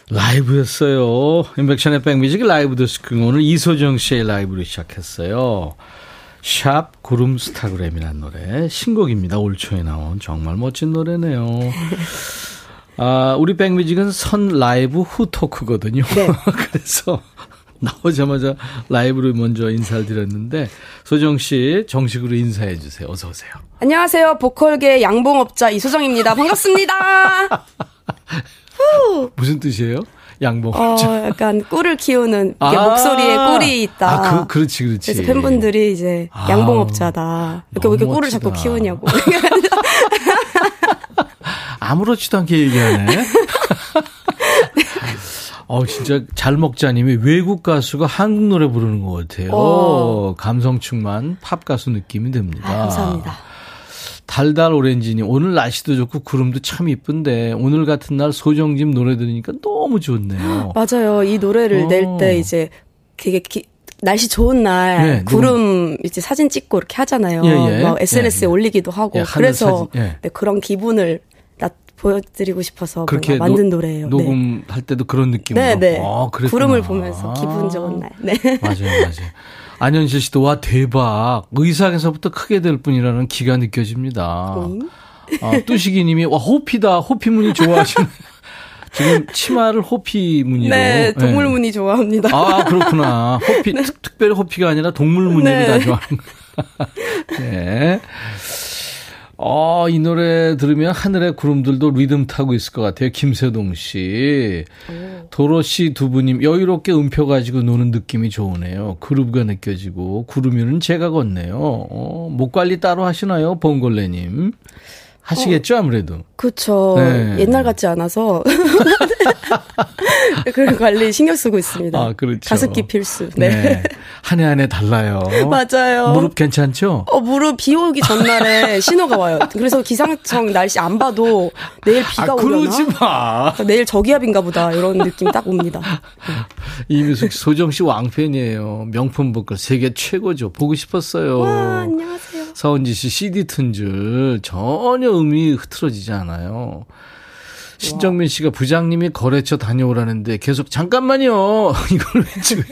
라이브였어요. 임백천의 백뮤직 라이브 디스크 오늘 이소정 씨의 라이브로 시작했어요. 샵 구름 스타그램이라는 노래 신곡입니다. 올 초에 나온 정말 멋진 노래네요. 아, 우리 백뮤직은 선 라이브 후 토크거든요. 그래서 나오자마자 라이브로 먼저 인사를 드렸는데 소정 씨 정식으로 인사해 주세요. 어서 오세요. 안녕하세요. 보컬계 양봉업자 이소정입니다. 반갑습니다. 무슨 뜻이에요? 양봉업자. 어, 약간 꿀을 키우는 아~ 목소리에 꿀이 있다. 아, 그, 그렇지, 그렇지. 그래서 팬분들이 이제 아~ 양봉업자다. 이렇게 왜 이렇게 꿀을 멋지다. 자꾸 키우냐고. 아무렇지도 않게 얘기하네. 어, 진짜 잘 먹자님이 외국 가수가 한국 노래 부르는 것 같아요. 오. 감성 충만 팝 가수 느낌이 듭니다. 아, 감사합니다. 달달 오렌지님 오늘 날씨도 좋고 구름도 참 이쁜데 오늘 같은 날 소정집 노래 들으니까 너무 좋네요. 맞아요. 이 노래를 낼 때 이제 되게 기, 날씨 좋은 날 네, 구름. 이제 사진 찍고 이렇게 하잖아요. 예, 예. 막 SNS에 예, 예, 올리기도 하고 예, 그래서 예. 네, 그런 기분을 나, 보여드리고 싶어서 그렇게 만든 노, 노래예요. 네. 녹음할 네. 때도 그런 느낌으로. 네, 네. 아, 구름을 보면서 기분 좋은 날. 네. 맞아요, 맞아요. 안현실 씨도 와 대박 의상에서부터 크게 될 뿐이라는 기가 느껴집니다. 아, 뚜시기 님이 와 호피다 호피 무늬 좋아하시네. 지금 치마를 호피 무늬로. 네, 동물 무늬 네. 좋아합니다. 아, 그렇구나. 호피, 네. 특, 별히 호피가 아니라 동물 무늬를 네. 다 좋아하는 거. 네. 어, 이 노래 들으면 하늘의 구름들도 리듬 타고 있을 것 같아요. 김세동 씨. 도로 씨두 분님 여유롭게 음표 가지고 노는 느낌이 좋으네요. 그루브가 느껴지고 구름이는 제가 걷네요. 어, 목 관리 따로 하시나요? 봉골레님. 하시겠죠, 아무래도. 그렇죠. 네. 옛날 같지 않아서 그런 관리 신경 쓰고 있습니다. 아, 그렇죠. 가습기 필수. 네. 네. 한 해 한 해 달라요. 맞아요. 무릎 괜찮죠? 어, 무릎 비 오기 전날에 신호가 와요. 그래서 기상청 날씨 안 봐도 내일 비가 아, 오려나? 그러지 마. 내일 저기압인가 보다. 이런 느낌 딱 옵니다. 이미숙 소정 씨 왕팬이에요. 명품 보컬 세계 최고죠. 보고 싶었어요. 와, 안녕하세요. 서은지 씨 CD 튼 줄 전혀 음이 흐트러지지 않아요. 신정민 씨가 부장님이 거래처 다녀오라는데 계속 잠깐만요. 이걸 왜 지금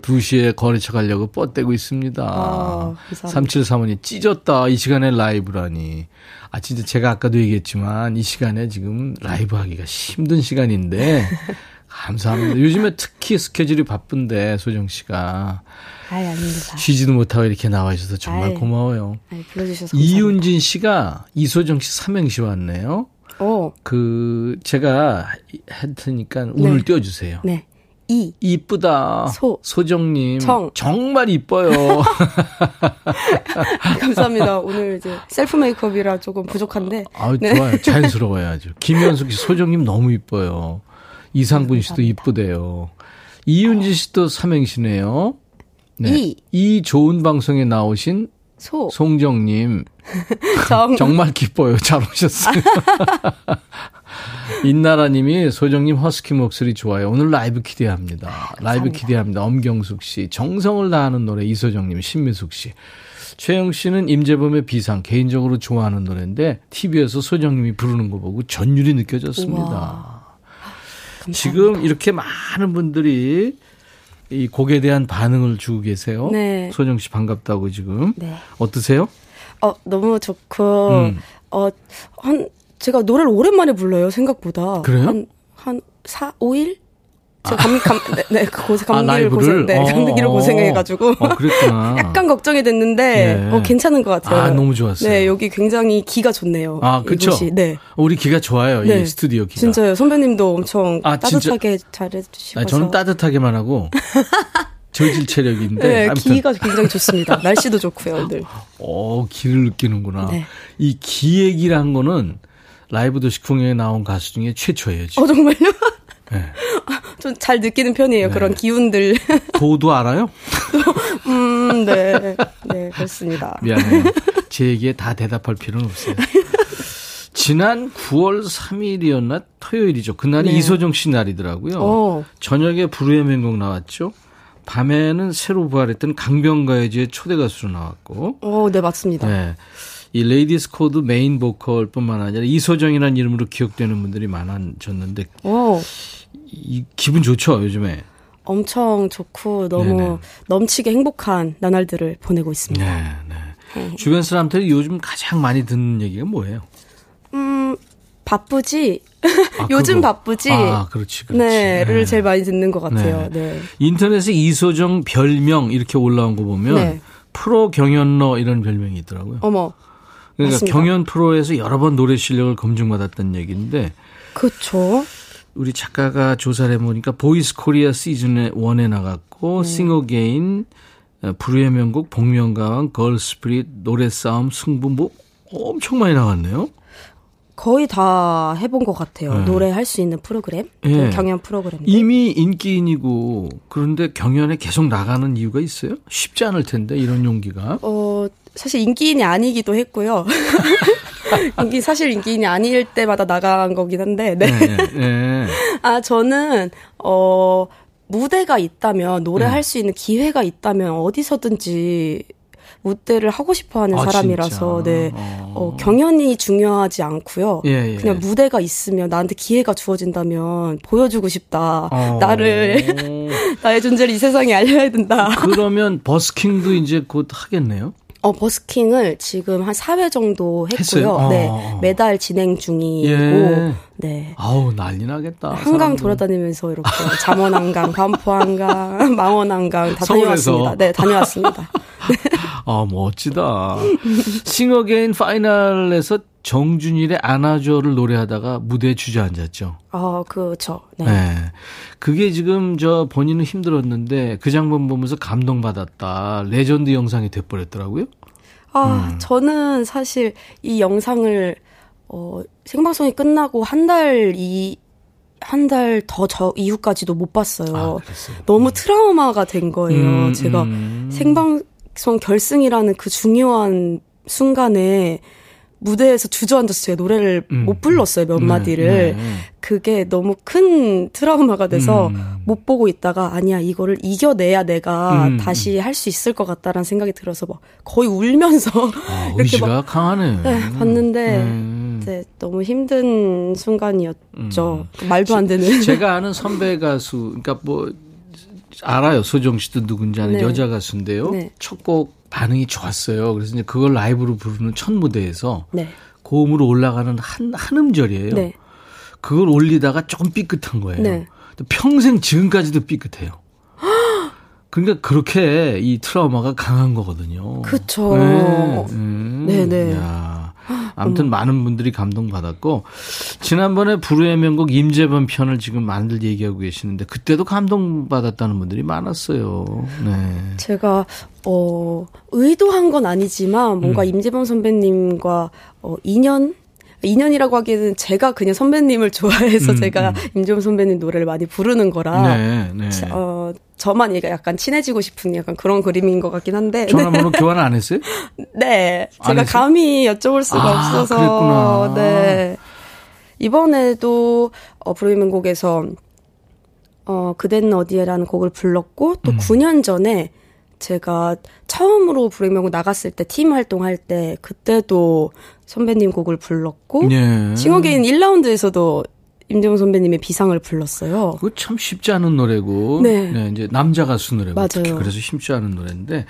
2시에 거래처 가려고 뻗대고 있습니다. 아, 3735님 찢었다. 이 시간에 라이브라니. 아 진짜 제가 아까도 얘기했지만 이 시간에 지금 라이브 하기가 힘든 시간인데 감사합니다. 요즘에 특히 스케줄이 바쁜데 소정 씨가 아이, 아닙니다. 쉬지도 못하고 이렇게 나와 주셔서 정말 아이, 고마워요. 아이, 불러주셔서 이윤진 씨가 이소정 씨 삼행시 왔네요. 오. 그 제가 했으니까 운을 네. 띄워주세요. 네. 이. 이쁘다. 소. 소정님. 정. 정말 이뻐요. 감사합니다. 오늘 이제 셀프 메이크업이라 조금 부족한데. 아, 네. 좋아요. 자연스러워요, 아주. 김현숙 씨, 소정님 너무 이뻐요. 이상분 씨도 이쁘대요. 이윤지 씨도 삼행시네요. 네. 이. 이 좋은 방송에 나오신 소. 송정님. 정. 정말 기뻐요. 잘 오셨어요. 인나라님이 소정님 허스키 목소리 좋아요. 오늘 라이브 기대합니다. 감사합니다. 라이브 기대합니다. 엄경숙 씨. 정성을 다하는 노래 이소정님, 신미숙 씨. 최영 씨는 임재범의 비상 개인적으로 좋아하는 노래인데 TV에서 소정님이 부르는 거 보고 전율이 느껴졌습니다. 지금 이렇게 많은 분들이 이 곡에 대한 반응을 주고 계세요. 네. 소정 씨 반갑다고 지금. 네. 어떠세요? 어, 너무 좋고, 음. 어, 한, 제가 노래를 오랜만에 불러요, 생각보다. 그래요? 한, 한 4, 5일? 제가 감, 감, 네, 네그 고생, 아, 감기를 아, 고생, 네, 어. 감기를 고생해가지고. 어, 그랬구나. 약간 걱정이 됐는데, 네. 어, 괜찮은 것 같아요. 아, 너무 좋았어요. 네, 여기 굉장히 기가 좋네요. 아, 그쵸. 네. 우리 기가 좋아요, 네. 이 스튜디오 기가. 진짜요. 선배님도 엄청 아, 따뜻하게 잘해주시고. 아, 저는 따뜻하게만 하고. 저질 체력인데. 네, 아무튼. 기가 굉장히 좋습니다. 날씨도 좋고요, 오늘. 어, 기를 느끼는구나. 네. 이 기얘기란 거는 라이브 도시 풍경에 나온 가수 중에 최초예요. 지금. 어, 정말요? 네. 좀 잘 느끼는 편이에요. 네. 그런 기운들. 도도 알아요? 음, 네. 네, 그렇습니다. 미안해요. 제 얘기에 다 대답할 필요는 없어요. 지난 9월 3일이었나? 토요일이죠. 그날이 네. 이소정 씨 날이더라고요. 오. 어. 저녁에 불후의 명곡 나왔죠. 밤에는 새로 부활했던 강변가요제의 초대 가수로 나왔고. 오, 네, 맞습니다. 네. 이 레이디스 코드 메인 보컬뿐만 아니라 이소정이라는 이름으로 기억되는 분들이 많아졌는데 오. 이 기분 좋죠 요즘에 엄청 좋고 너무 네네. 넘치게 행복한 나날들을 보내고 있습니다. 네, 네. 네. 주변 사람들이 요즘 가장 많이 듣는 얘기가 뭐예요? 음 바쁘지. 아, 요즘 그거. 바쁘지. 아, 그렇지, 그렇지. 네,를 네. 제일 많이 듣는 것 같아요. 네. 네. 인터넷에 이소정 별명 이렇게 올라온 거 보면 네. 프로 경연러 이런 별명이 있더라고요. 어머. 그러니까 맞습니다. 경연 프로에서 여러 번 노래 실력을 검증받았다는 얘기인데. 그렇죠. 우리 작가가 조사를 해보니까 보이스 코리아 시즌에 one에 나갔고 네. 싱어게인 불후의 명곡 복면가왕 걸스피릿 노래싸움 승부 뭐 엄청 많이 나왔네요. 거의 다 해본 것 같아요. 네. 노래 할 수 있는 프로그램, 네. 경연 프로그램. 이미 인기인이고 그런데 경연에 계속 나가는 이유가 있어요? 쉽지 않을 텐데 이런 용기가. 어 사실 인기인이 아니기도 했고요. 인기 사실 인기인이 아닐 때마다 나간 거긴 한데. 네. 네, 네. 아 저는 어 무대가 있다면 노래할 네. 수 있는 기회가 있다면 어디서든지 무대를 하고 싶어 하는 아, 사람이라서, 진짜? 네. 어. 어, 경연이 중요하지 않고요. 예, 예. 그냥 무대가 있으면 나한테 기회가 주어진다면 보여주고 싶다. 어. 나를, 나의 존재를 이 세상에 알려야 된다. 그러면 버스킹도 이제 곧 하겠네요? 어, busking을 지금 한 4회 정도 했고요. 어. 네. 매달 진행 중이고, 예. 네. 아우, 난리 나겠다. 한강 사람들. 돌아다니면서 이렇게 잠원한강, 반포한강, 망원한강 다 서울에서. 다녀왔습니다. 네, 다녀왔습니다. 아, 멋지다. 싱어게인 final에서 정준일의 안아줘를 노래하다가 무대에 주저앉았죠. 아, 그렇죠. 네. 네. 그게 지금 저 본인은 힘들었는데 그 장면 보면서 감동받았다. 레전드 영상이 돼버렸더라고요. 아, 음. 저는 사실 이 영상을 어, 생방송이 끝나고 한 달 이 한 달 더 저 이후까지도 못 봤어요. 아, 너무 음. 트라우마가 된 거예요. 음, 제가 음. 생방 송 결승이라는 그 중요한 순간에 무대에서 주저앉았어요. 노래를 음. 못 불렀어요. 몇 네, 마디를. 네, 네. 그게 너무 큰 트라우마가 돼서 음. 못 보고 있다가 아니야 이거를 이겨내야 내가 음. 다시 할 수 있을 것 같다라는 생각이 들어서 막 거의 울면서 아, 이렇게 막 강하네. 네, 봤는데 음. 네, 너무 힘든 순간이었죠. 음. 말도 안 되는. 제가 아는 선배 가수 그러니까 뭐 알아요. 소정 씨도 누군지 아는 네. 여자 가수인데요. 네. 첫곡 반응이 좋았어요. 그래서 이제 그걸 라이브로 부르는 첫 무대에서 네. 고음으로 올라가는 한, 한 음절이에요. 네. 그걸 올리다가 조금 삐끗한 거예요. 네. 평생 지금까지도 삐끗해요. 그러니까 그렇게 이 트라우마가 강한 거거든요. 그렇죠. 네, 네. 네. 아무튼 음. 많은 분들이 감동받았고 지난번에 불후의 명곡 임재범 편을 지금 많이들 얘기하고 계시는데 그때도 감동받았다는 분들이 많았어요. 네. 제가 어 의도한 건 아니지만 뭔가 음. 임재범 선배님과 어 인연 인연이라고 하기에는 제가 그냥 선배님을 좋아해서 음, 제가 음. 임종 선배님 노래를 많이 부르는 거라 네, 네. 어 저만 약간 친해지고 싶은 약간 그런 그림인 것 같긴 한데 전화번호 네. 교환 안 했어요? 네, 제가 했어요? 감히 여쭤볼 수가 아, 없어서 그랬구나. 네 이번에도 어 브루이맨 곡에서 어 그대는 어디에라는 곡을 불렀고 또 음. 9년 전에 제가 처음으로 불행명곡 나갔을 때 팀 활동할 때 그때도 선배님 곡을 불렀고 예. 싱어게인 1라운드에서도 임재용 선배님의 비상을 불렀어요. 그 참 쉽지 않은 노래고, 네. 네. 이제 남자 가수 노래고, 맞아요. 특히 그래서 쉽지 않은 노래인데,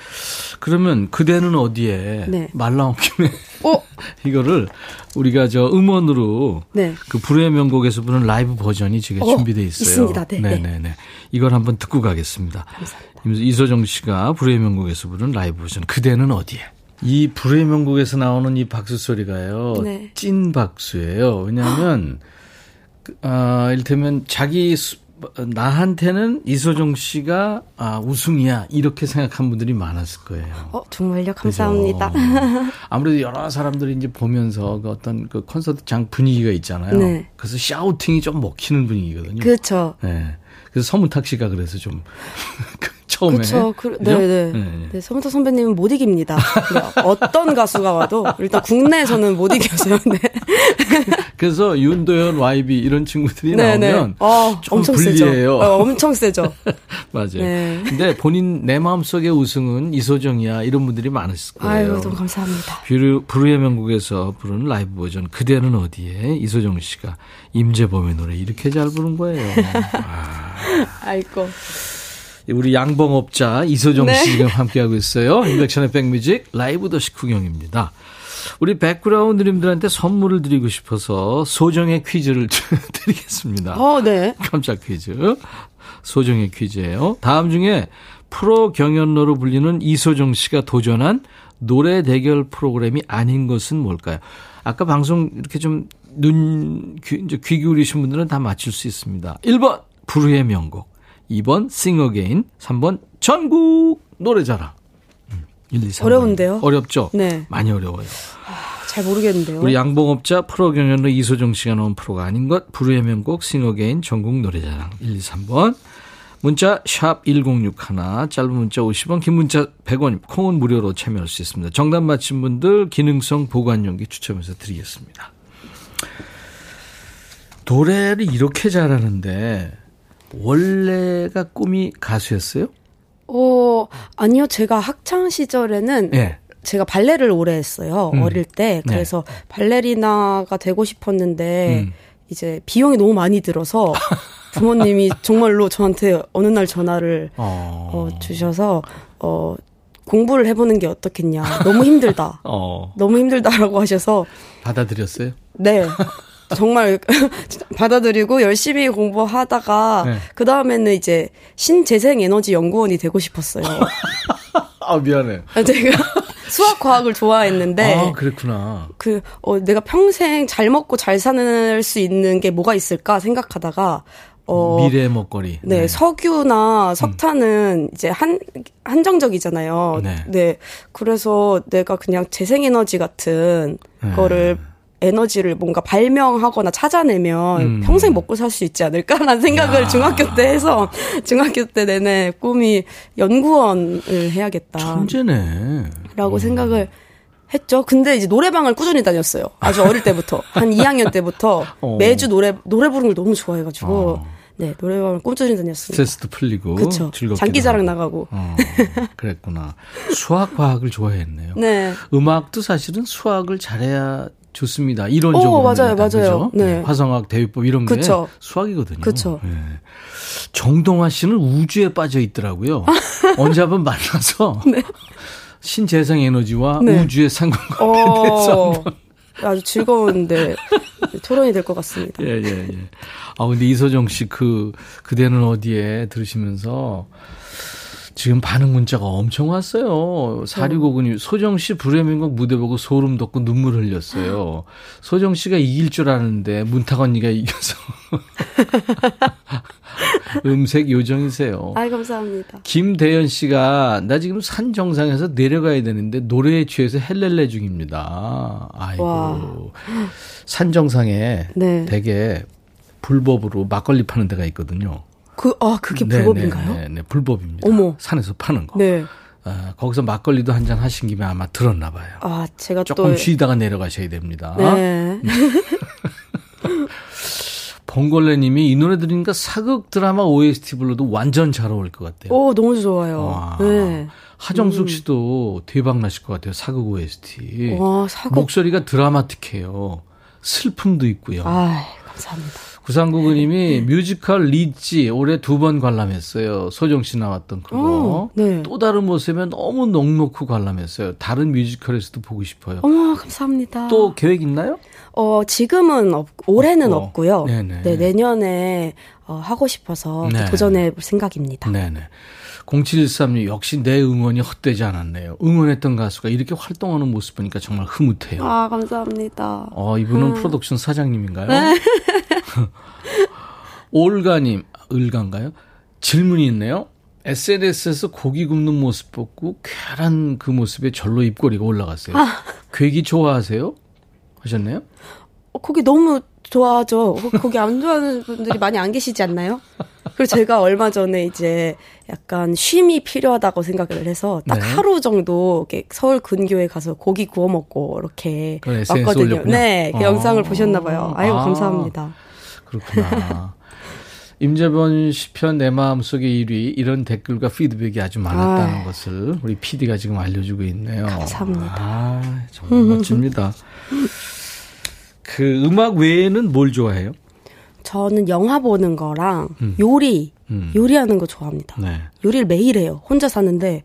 그러면 그대는 어디에 네. 말 나온 김에 어? 이거를 우리가 저 음원으로 네. 그 불후의 명곡에서 부르는 라이브 버전이 지금 어, 준비돼 있어요. 있습니다. 네, 네, 네, 네. 이걸 한번 듣고 가겠습니다. 감사합니다. 이소정 씨가 불후의 명곡에서 부르는 라이브 버전 그대는 어디에? 이 불후의 명곡에서 나오는 이 박수 소리가요. 네. 찐 박수예요. 왜냐하면 아, 이를테면 자기 수, 나한테는 이소정 씨가 아, 우승이야 이렇게 생각한 분들이 많았을 거예요. 어, 정말요? 감사합니다. 아무래도 여러 사람들이 이제 보면서 그 어떤 그 콘서트장 분위기가 있잖아요. 네. 그래서 샤우팅이 좀 먹히는 분위기거든요. 그렇죠. 네. 그래서 서문탁 씨가 그래서 좀 처음에. 그렇죠. 그, 네네. 네. 네. 네. 서문탁 선배님은 못 이깁니다. 어떤 가수가 와도 일단 국내에서는 못 이겨서요. 네. 그래서 윤도현, YB 이런 친구들이 네네. 나오면 어, 좀 엄청 불리해요. 어, 엄청 세죠. 맞아요. 네. 근데 본인 내 마음속의 우승은 이소정이야 이런 분들이 많으실 거예요. 아유, 너무 감사합니다. 뷰르, 브루의 명곡에서 부르는 라이브 버전 그대는 어디에 이소정 씨가 임재범의 노래 이렇게 잘 부른 거예요. 아. 아이고. 우리 양봉업자 이소정 네. 씨 지금 함께하고 있어요. 인백션의 백뮤직 라이브 더시 구경입니다. 우리 백그라운드님들한테 선물을 드리고 싶어서 소정의 퀴즈를 드리겠습니다. 어, 네. 깜짝 퀴즈. 소정의 퀴즈예요. 다음 중에 프로 경연러로 불리는 이소정 씨가 도전한 노래 대결 프로그램이 아닌 것은 뭘까요? 아까 방송 이렇게 좀 눈, 귀, 이제 귀 기울이신 분들은 다 맞출 수 있습니다. 1번, 불후의 명곡. 2번, 싱어게인. 3번, 전국 노래자랑. 1, 2, 3. 어려운데요? 어렵죠? 네. 많이 어려워요. 아, 잘 모르겠는데요. 우리 양봉업자 프로 경연으로 이소정 씨가 나온 프로가 아닌 것. 불후의 명곡, 싱어게인, 전국 노래자랑. 1, 2, 3번. 문자 샵 1061, 짧은 문자 50원, 긴 문자 100원, 콩은 무료로 참여할 수 있습니다. 정답 맞힌 분들 기능성 보관용기 추첨해서 드리겠습니다. 노래를 이렇게 잘하는데 원래가 꿈이 가수였어요? 어, 아니요. 제가 학창 시절에는 네. 제가 발레를 오래 했어요. 음. 어릴 때. 네. 그래서 네. 발레리나가 되고 싶었는데 음. 이제 비용이 너무 많이 들어서 부모님이 정말로 저한테 어느 날 전화를 어. 어, 주셔서 어 공부를 해보는 게 어떻겠냐. 너무 힘들다. 어. 너무 힘들다라고 하셔서 받아들였어요? 네. 정말 받아들이고 열심히 공부하다가 네. 그 다음에는 이제 신재생 에너지 연구원이 되고 싶었어요. 아 미안해. 제가 수학 과학을 좋아했는데 아 그랬구나. 그 어, 내가 평생 잘 먹고 잘 사는 수 있는 게 뭐가 있을까 생각하다가 어, 미래 먹거리. 네, 네. 석유나 석탄은 음. 이제 한 한정적이잖아요. 네. 네. 그래서 내가 그냥 재생에너지 같은 네. 거를 에너지를 뭔가 발명하거나 찾아내면 음. 평생 먹고 살 수 있지 않을까라는 생각을 야. 중학교 때 해서 중학교 때 내내 꿈이 연구원을 해야겠다. 천재네. 라고 음. 생각을 했죠. 근데 이제 노래방을 꾸준히 다녔어요. 아주 어릴 때부터. 한 2학년 때부터 어. 매주 노래, 노래 부르는 걸 너무 좋아해가지고. 어. 네, 노래방을 꾸준히 다녔습니다. 스트레스도 풀리고. 그쵸. 즐겁게. 장기자랑 나가고. 어, 그랬구나. 수학, 과학을 좋아했네요. 네. 음악도 사실은 수학을 잘해야 좋습니다. 이론적으로. 오, 맞아요, 맞아요. 네. 네. 화성학, 대위법 이런 게 그쵸. 수학이거든요. 그렇죠. 네. 정동화 씨는 우주에 빠져 있더라고요. 언제 한번 만나서 네. 신재생 에너지와 네. 우주의 상관관계에 대해서 어, 아주 즐거운데 토론이 될 것 같습니다. 예, 예, 예. 아, 근데 이소정 씨 그, 그대는 어디에 들으시면서 지금 반응 문자가 엄청 왔어요. 4659님, 소정 씨 불의 명곡 무대 보고 소름 돋고 눈물 흘렸어요. 소정 씨가 이길 줄 아는데 문탁 언니가 이겨서. 음색 요정이세요. 아, 감사합니다. 김대현 씨가 나 지금 산 정상에서 내려가야 되는데 노래에 취해서 헬렐레 중입니다. 아이고. 와. 산 정상에 네. 되게 불법으로 막걸리 파는 데가 있거든요. 그, 아, 그게 네, 불법인가요? 네, 네, 네, 불법입니다. 어머. 산에서 파는 거. 네. 아, 거기서 막걸리도 한 잔 하신 김에 아마 들었나 봐요. 아, 제가 조금 또... 쉬다가 내려가셔야 됩니다. 네. 봉골레 님이 이 노래 들으니까 사극 드라마 OST 불러도 완전 잘 어울릴 것 같아요. 오, 너무 좋아요. 와. 네. 하정숙 음. 씨도 음. 대박 나실 것 같아요. 사극 OST. 와, 사극. 목소리가 드라마틱해요. 슬픔도 있고요. 아, 감사합니다. 구상구구님이 뮤지컬 리지 올해 두 번 관람했어요. 소정 씨 나왔던 그거. 어, 네. 또 다른 모습에 너무 넋 놓고 관람했어요. 다른 뮤지컬에서도 보고 싶어요. 어머, 감사합니다. 또 계획 있나요? 어, 지금은 없, 올해는 없고. 없고 요. 네네. 네, 내년에 어, 하고 싶어서 네. 도전해 볼 생각입니다. 네네. 0713님 역시 내 응원이 헛되지 않았네요. 응원했던 가수가 이렇게 활동하는 모습 보니까 정말 흐뭇해요. 아 감사합니다. 어 이분은 음. 프로덕션 사장님인가요? 네. 올가님 을가인가요? 질문이 있네요. SNS에서 고기 굽는 모습 보고 쾌한 그 모습에 절로 입꼬리가 올라갔어요. 아. 괴기 좋아하세요? 하셨네요? 어, 고기 너무 좋아하죠. 거기 안 좋아하는 분들이 많이 안 계시지 않나요? 그리고 제가 얼마 전에 이제 약간 쉼이 필요하다고 생각을 해서 딱 네. 하루 정도 서울 근교에 가서 고기 구워 먹고 이렇게 왔거든요. 네, 그 아. 영상을 보셨나 봐요. 아이고 아. 감사합니다. 그렇구나. 임재범 시편 내 마음속의 1위 이런 댓글과 피드백이 아주 많았다는 아. 것을 우리 PD가 지금 알려주고 있네요. 감사합니다. 아, 정말 멋집니다. 그 음악 외에는 뭘 좋아해요? 저는 영화 보는 거랑 음. 요리, 음. 요리하는 거 좋아합니다. 네. 요리를 매일 해요. 혼자 사는데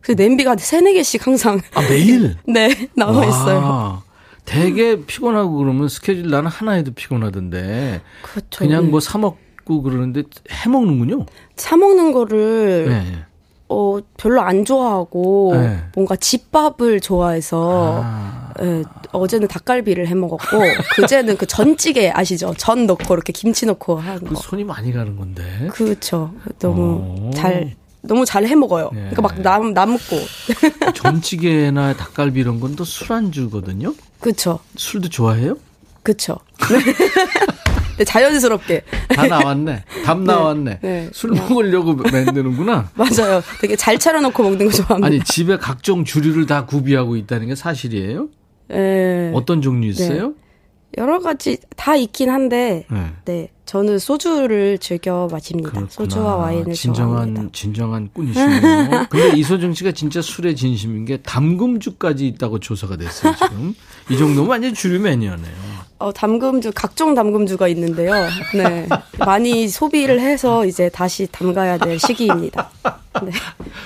그 냄비가 세네 개씩 항상 아 매일 네 나와 와, 있어요. 되게 피곤하고 그러면 스케줄 나는 하나 해도 피곤하던데 그렇죠. 그냥 뭐 사 먹고 그러는데 해 먹는군요. 사 먹는 거를 네. 어 별로 안 좋아하고 네. 뭔가 집밥을 좋아해서 아. 네, 어제는 닭갈비를 해 먹었고 그제는 그 전찌개 아시죠? 전 넣고 이렇게 김치 넣고 하는 그 거. 손이 많이 가는 건데. 그렇죠. 너무 오. 잘 너무 잘 해 먹어요. 네. 그러니까 막 남, 남고. 전찌개나 닭갈비 이런 건 또 술안주거든요. 그렇죠. 술도 좋아해요? 그렇죠. 네, 자연스럽게. 다 나왔네. 답 네, 나왔네. 네. 술 먹으려고 만드는구나. 맞아요. 되게 잘 차려놓고 먹는 거 좋아합니다. 아니, 집에 각종 주류를 다 구비하고 있다는 게 사실이에요? 네. 어떤 종류 있어요? 네. 여러 가지 다 있긴 한데, 네. 네. 저는 소주를 즐겨 마십니다. 그렇구나. 소주와 와인을 진정한 좋아합니다. 진정한 꾼이시네요. 근데 이소정 씨가 진짜 술의 진심인 게 담금주까지 있다고 조사가 됐어요. 지금 이 정도면 완전 주류 매니아네요. 어, 담금주 각종 담금주가 있는데요. 네, 많이 소비를 해서 이제 다시 담가야 될 시기입니다. 네.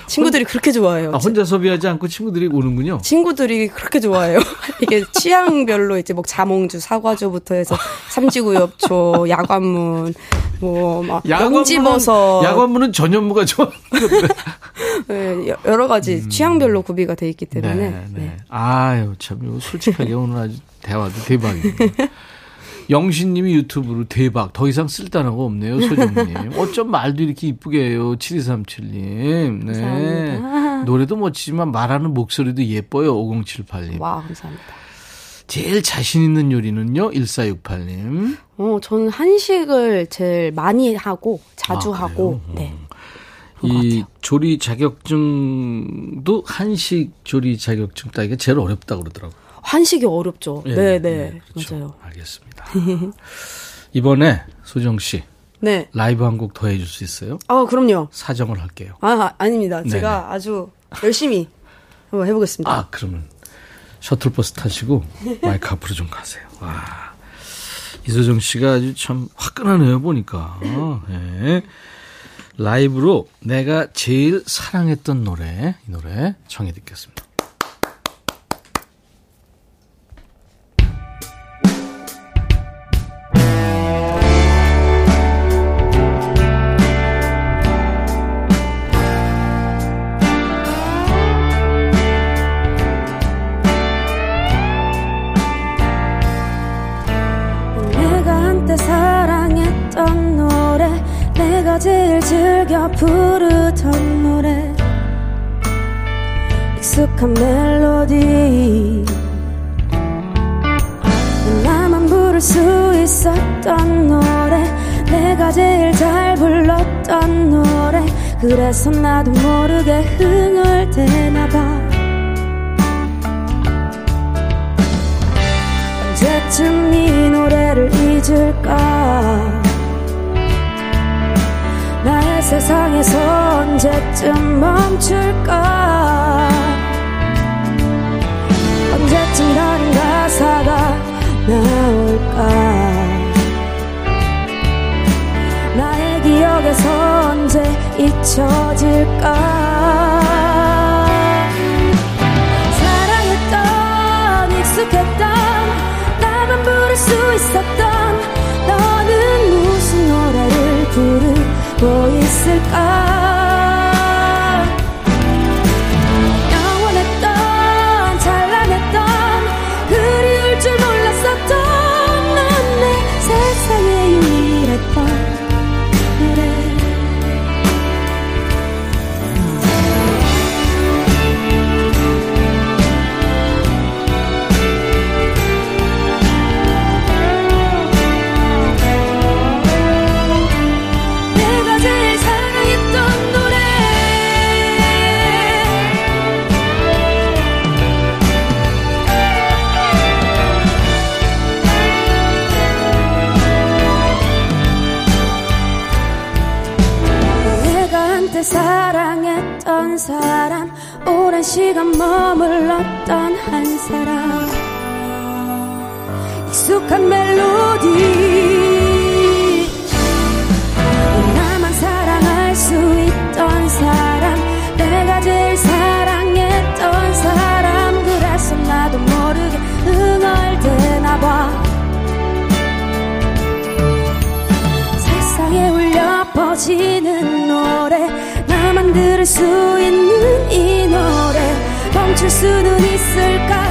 친구들이 그렇게 좋아해요. 아, 혼자 소비하지 않고 친구들이 오는군요. 친구들이 그렇게 좋아해요. 이게 취향별로 이제 뭐 자몽주, 사과주부터 해서 삼지구엽초, 야관문, 뭐막 영지버섯. 야관문은 전현무가 좋아하는데. 네, 여러 가지 음. 취향별로 구비가 돼 있기 때문에. 네, 네. 네. 아유 참 솔직하게 오늘 아주 대화도 대박이네요. 영신님이 유튜브로 대박. 더 이상 쓸데하는 거 없네요, 소정님. 어쩜 말도 이렇게 이쁘게 해요, 7237님. 네. 감사합니다. 노래도 멋지지만 말하는 목소리도 예뻐요, 5078님. 와, 감사합니다. 제일 자신 있는 요리는요, 1468님. 어, 저는 한식을 제일 많이 하고, 자주 아, 하고, 네. 이 조리 자격증도 한식 조리 자격증 따기가 제일 어렵다고 그러더라고요. 한식이 어렵죠. 네, 네, 네 그렇죠. 맞아요. 알겠습니다. 이번에 소정 씨. 네. 라이브 한 곡 더 해줄 수 있어요? 아, 그럼요. 사정을 할게요. 아, 아 닙니다. 네네. 제가 아주 열심히 한번 해보겠습니다. 아, 그러면 셔틀버스 타시고 마이크 앞으로 좀 가세요. 와. 이소정 씨가 아주 참 화끈하네요, 보니까. 네. 라이브로 내가 제일 사랑했던 노래, 이 노래 청해 듣겠습니다. 부르던 노래. 익숙한 멜로디. 나만 부를 수 있었던 노래. 내가 제일 잘 불렀던 노래. 그래서 나도 모르게 흥을 대나봐. 언제쯤 이 노래를 잊을까 세상에서 언제쯤 멈출까? 언제쯤 다른 가사가 나올까? 나의 기억에서 언제 잊혀질까? 사랑했던 익숙했던 나만 부를 수 있었던 너는 무슨 노래를 부르 뭐 있 시간 머물렀던 한 사람. 익숙한 멜로디 수는 있을까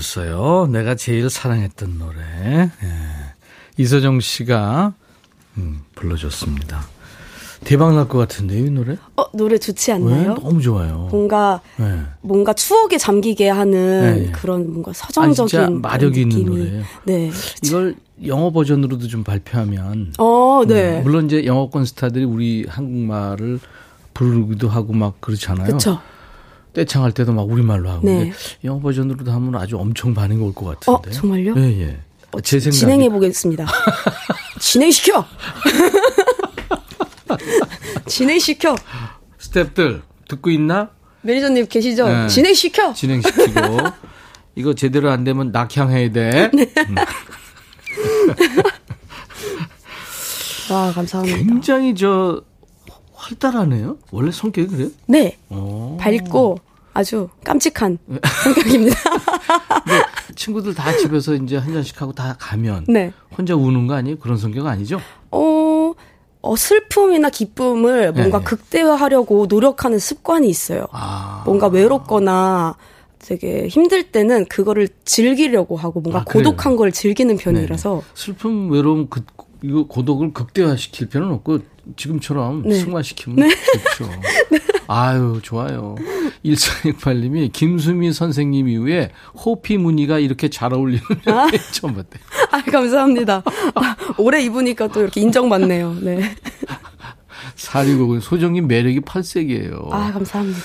신곡이었어요. 내가 제일 사랑했던 노래. 예. 이서정 씨가 음, 불러줬습니다. 대박 날 것 같은데요, 이 노래? 어, 노래 좋지 않나요? 왜? 너무 좋아요. 뭔가, 네. 뭔가 추억에 잠기게 하는 네. 그런 뭔가 서정적인. 아, 마력이 있는 노래예요. 네. 이걸 영어 버전으로도 좀 발표하면. 어, 네. 음, 물론 이제 영어권 스타들이 우리 한국말을 부르기도 하고 막 그렇잖아요. 그렇죠. 떼창할 때도 막 우리말로 하고. 네. 영어 버전으로도 하면 아주 엄청 반응이 올 것 같은데. 어, 정말요? 예, 예. 어, 제 생각 진행해 보겠습니다. 진행시켜. 진행시켜. 스탭들 듣고 있나? 매니저님 계시죠? 네. 진행시켜. 진행시키고 이거 제대로 안 되면 낙향해야 돼. 네. 음. 와 감사합니다. 굉장히 저 활달하네요. 원래 성격이 그래요? 네. 오. 밝고 아주 깜찍한 성격입니다. 친구들 다 집에서 이제 한 잔씩 하고 다 가면 네. 혼자 우는 거 아니에요? 그런 성격 아니죠? 어, 어 슬픔이나 기쁨을 뭔가 네. 극대화하려고 노력하는 습관이 있어요. 아. 뭔가 외롭거나 되게 힘들 때는 그거를 즐기려고 하고 뭔가 아, 고독한 걸 즐기는 편이라서 네. 슬픔 외로움 그 이거 고독을 극대화시킬 필요는 없고 지금처럼 네. 승화시키면 네. 좋죠. 네. 아유, 좋아요. 1468님이 김수미 선생님 이후에 호피 무늬가 이렇게 잘 어울리는 아. 처음 봤대요. 아, 감사합니다. 아, 오래 입으니까 또 이렇게 인정받네요. 네. 사리고 소정님 매력이 팔색이에요. 아, 감사합니다.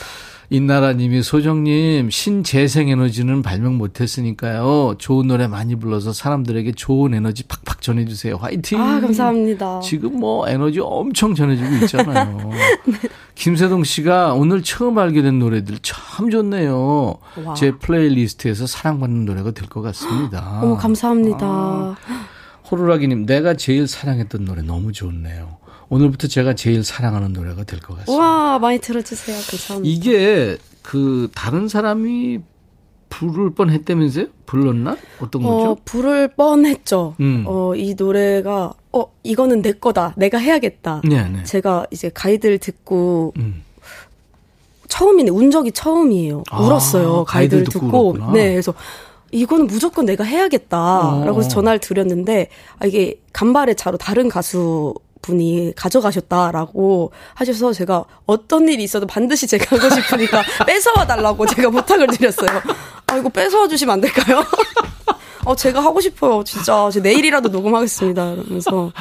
인나라님이 소정님 신재생 에너지는 발명 못했으니까요. 좋은 노래 많이 불러서 사람들에게 좋은 에너지 팍팍 전해주세요. 화이팅. 아 감사합니다. 지금 뭐 에너지 엄청 전해지고 있잖아요. 네. 김세동 씨가 오늘 처음 알게 된 노래들 참 좋네요. 와. 제 playlist에서 사랑받는 노래가 될 것 같습니다. 오 감사합니다. 아. 호루라기님 내가 제일 사랑했던 노래 너무 좋네요. 오늘부터 제가 제일 사랑하는 노래가 될 것 같습니다. 와, 많이 들어주세요. 감사합니다. 이게 그 다른 사람이 부를 뻔 했다면서요? 불렀나? 어떤 거죠? 어, 부를 뻔 했죠. 음. 어, 이 노래가, 어, 이거는 내 거다. 내가 해야겠다. 네네. 네. 제가 이제 가이드를 듣고, 음. 처음이네. 운 적이 처음이에요. 아, 울었어요. 가이드를 듣고. 듣고 네, 그래서 이거는 무조건 내가 해야겠다라고 어. 전화를 드렸는데 아, 이게 간발의 차로 다른 가수 분이 가져가셨다라고 하셔서 제가 어떤 일이 있어도 반드시 제가 하고 싶으니까 뺏어와 달라고 제가 부탁을 드렸어요. 아 이거 뺏어와 주시면 안 될까요? 어 제가 하고 싶어요. 진짜 제 내일이라도 녹음하겠습니다. 이러면서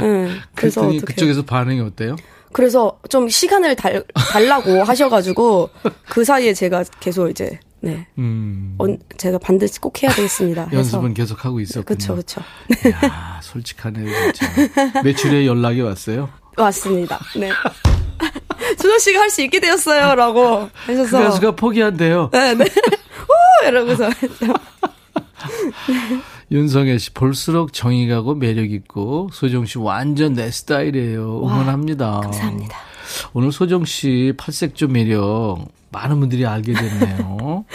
네, 그래서 어떻게. 그쪽에서 반응이 어때요? 그래서 좀 시간을 달, 달라고 하셔가지고 그 사이에 제가 계속 이제 네. 음. 어, 제가 반드시 꼭 해야 되겠습니다. 연습은 계속 하고 있었군요. 그렇죠, 그렇죠. 야, 솔직하네요, 진짜. 매출에 연락이 왔어요? 왔습니다. 네. 수정 씨가 할 수 있게 되었어요라고 하셔서 그 가수가 포기한대요. 네, 네. 오! 이러고서 했죠. 윤성애 씨 볼수록 정이 가고 매력 있고 소정 씨 완전 내 스타일이에요. 응원합니다. 와, 감사합니다. 오늘 소정 씨 팔색조 매력 많은 분들이 알게 됐네요.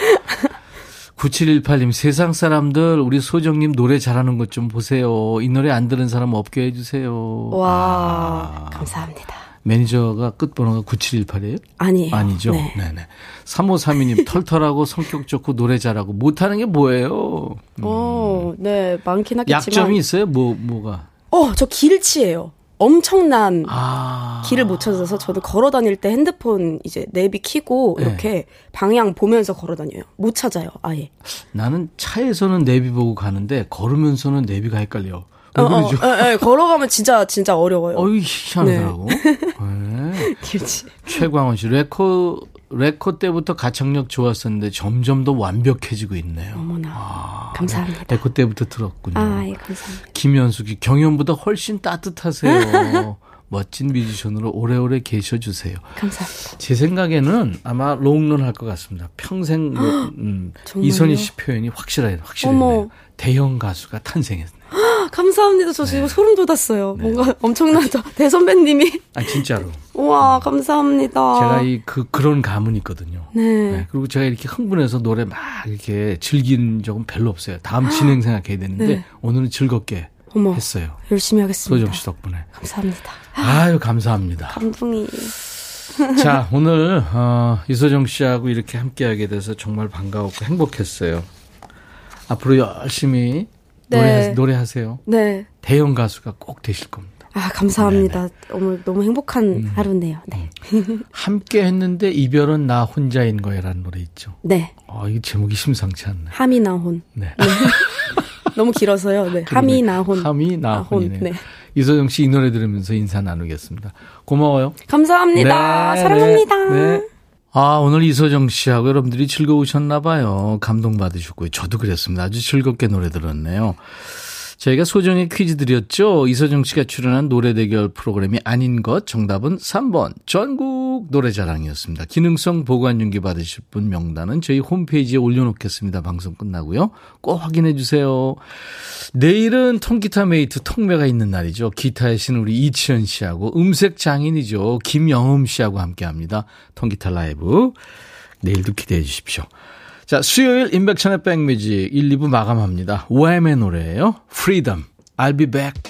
9718님, 세상 사람들, 우리 소정님 노래 잘하는 것 좀 보세요. 이 노래 안 들은 사람 없게 해주세요. 와, 아. 감사합니다. 매니저가 끝번호가 9718이에요? 아니에요. 아니죠. 네. 네네. 3532님, 털털하고 성격 좋고 노래 잘하고 못하는 게 뭐예요? 음. 어, 네, 많긴 하겠지만. 약점이 있어요? 뭐, 뭐가? 어, 저 길치예요. 엄청난 아. 길을 못 찾아서 저도 걸어 다닐 때 핸드폰 이제 내비 키고 네. 이렇게 네. 방향 보면서 걸어 다녀요. 못 찾아요, 아예. 나는 차에서는 내비 보고 가는데 걸으면서는 내비가 헷갈려. 왜 어, 그러죠? 어, 어, 예, 걸어가면 진짜 진짜 어려워요. 어이 희한하더라고. 네. 네. 최광원 씨 레코 레코 때부터 가창력 좋았었는데 점점 더 완벽해지고 있네요. 어머나. 아, 감사합니다. 레코 때부터 들었군요. 아, 예, 감사합니다. 김현숙이 경연보다 훨씬 따뜻하세요. 멋진 뮤지션으로 오래오래 계셔주세요. 감사합니다. 제 생각에는 아마 롱런 할 것 같습니다. 평생 뭐, 음, 이선희 씨 표현이 확실하게 확실해요. 대형 가수가 탄생했네요. 감사합니다. 저 지금 네. 소름 돋았어요. 네. 뭔가 엄청나죠. 대선배님이. 아, 진짜로. 우와, 감사합니다. 제가 이, 그, 그런 감은 있거든요. 네. 네. 그리고 제가 이렇게 흥분해서 노래 막 이렇게 즐긴 적은 별로 없어요. 다음 진행 생각해야 되는데, 네. 오늘은 즐겁게 어머, 했어요. 열심히 하겠습니다. 소정 씨 덕분에. 감사합니다. 아유, 감사합니다. 감동이. 자, 오늘, 어, 이소정 씨하고 이렇게 함께하게 돼서 정말 반가웠고 행복했어요. 앞으로 열심히 네. 노래, 노래 하세요. 네. 대형 가수가 꼭 되실 겁니다. 아, 감사합니다. 오늘 너무 행복한 음. 하루네요. 네. 함께 했는데 이별은 나 혼자인 거야라는 노래 있죠. 네. 아, 이 제목이 심상치 않네. 하미 나혼. 네. 네. 너무 길어서요. 네. 하미 나혼. 하미 나혼이네. 네. 이소정 씨이 노래 들으면서 인사 나누겠습니다. 고마워요. 감사합니다. 네, 사랑합니다. 네. 네. 아, 오늘 이소정 씨하고 여러분들이 즐거우셨나 봐요. 감동받으셨고요. 저도 그랬습니다. 아주 즐겁게 노래 들었네요. 저희가 소정의 퀴즈 드렸죠. 이서정 씨가 출연한 노래 대결 프로그램이 아닌 것 정답은 3번 전국 노래자랑이었습니다. 기능성 보관용기 받으실 분 명단은 저희 홈페이지에 올려놓겠습니다. 방송 끝나고요. 꼭 확인해 주세요. 내일은 통기타 메이트 통매가 있는 날이죠. 기타의 신 우리 이치현 씨하고 음색 장인이죠. 김영음 씨하고 함께합니다. 통기타 라이브. 내일도 기대해 주십시오. 자, 수요일 임백천의 백뮤직 1, 2부 마감합니다. Wham의 노래예요. Freedom. I'll be back.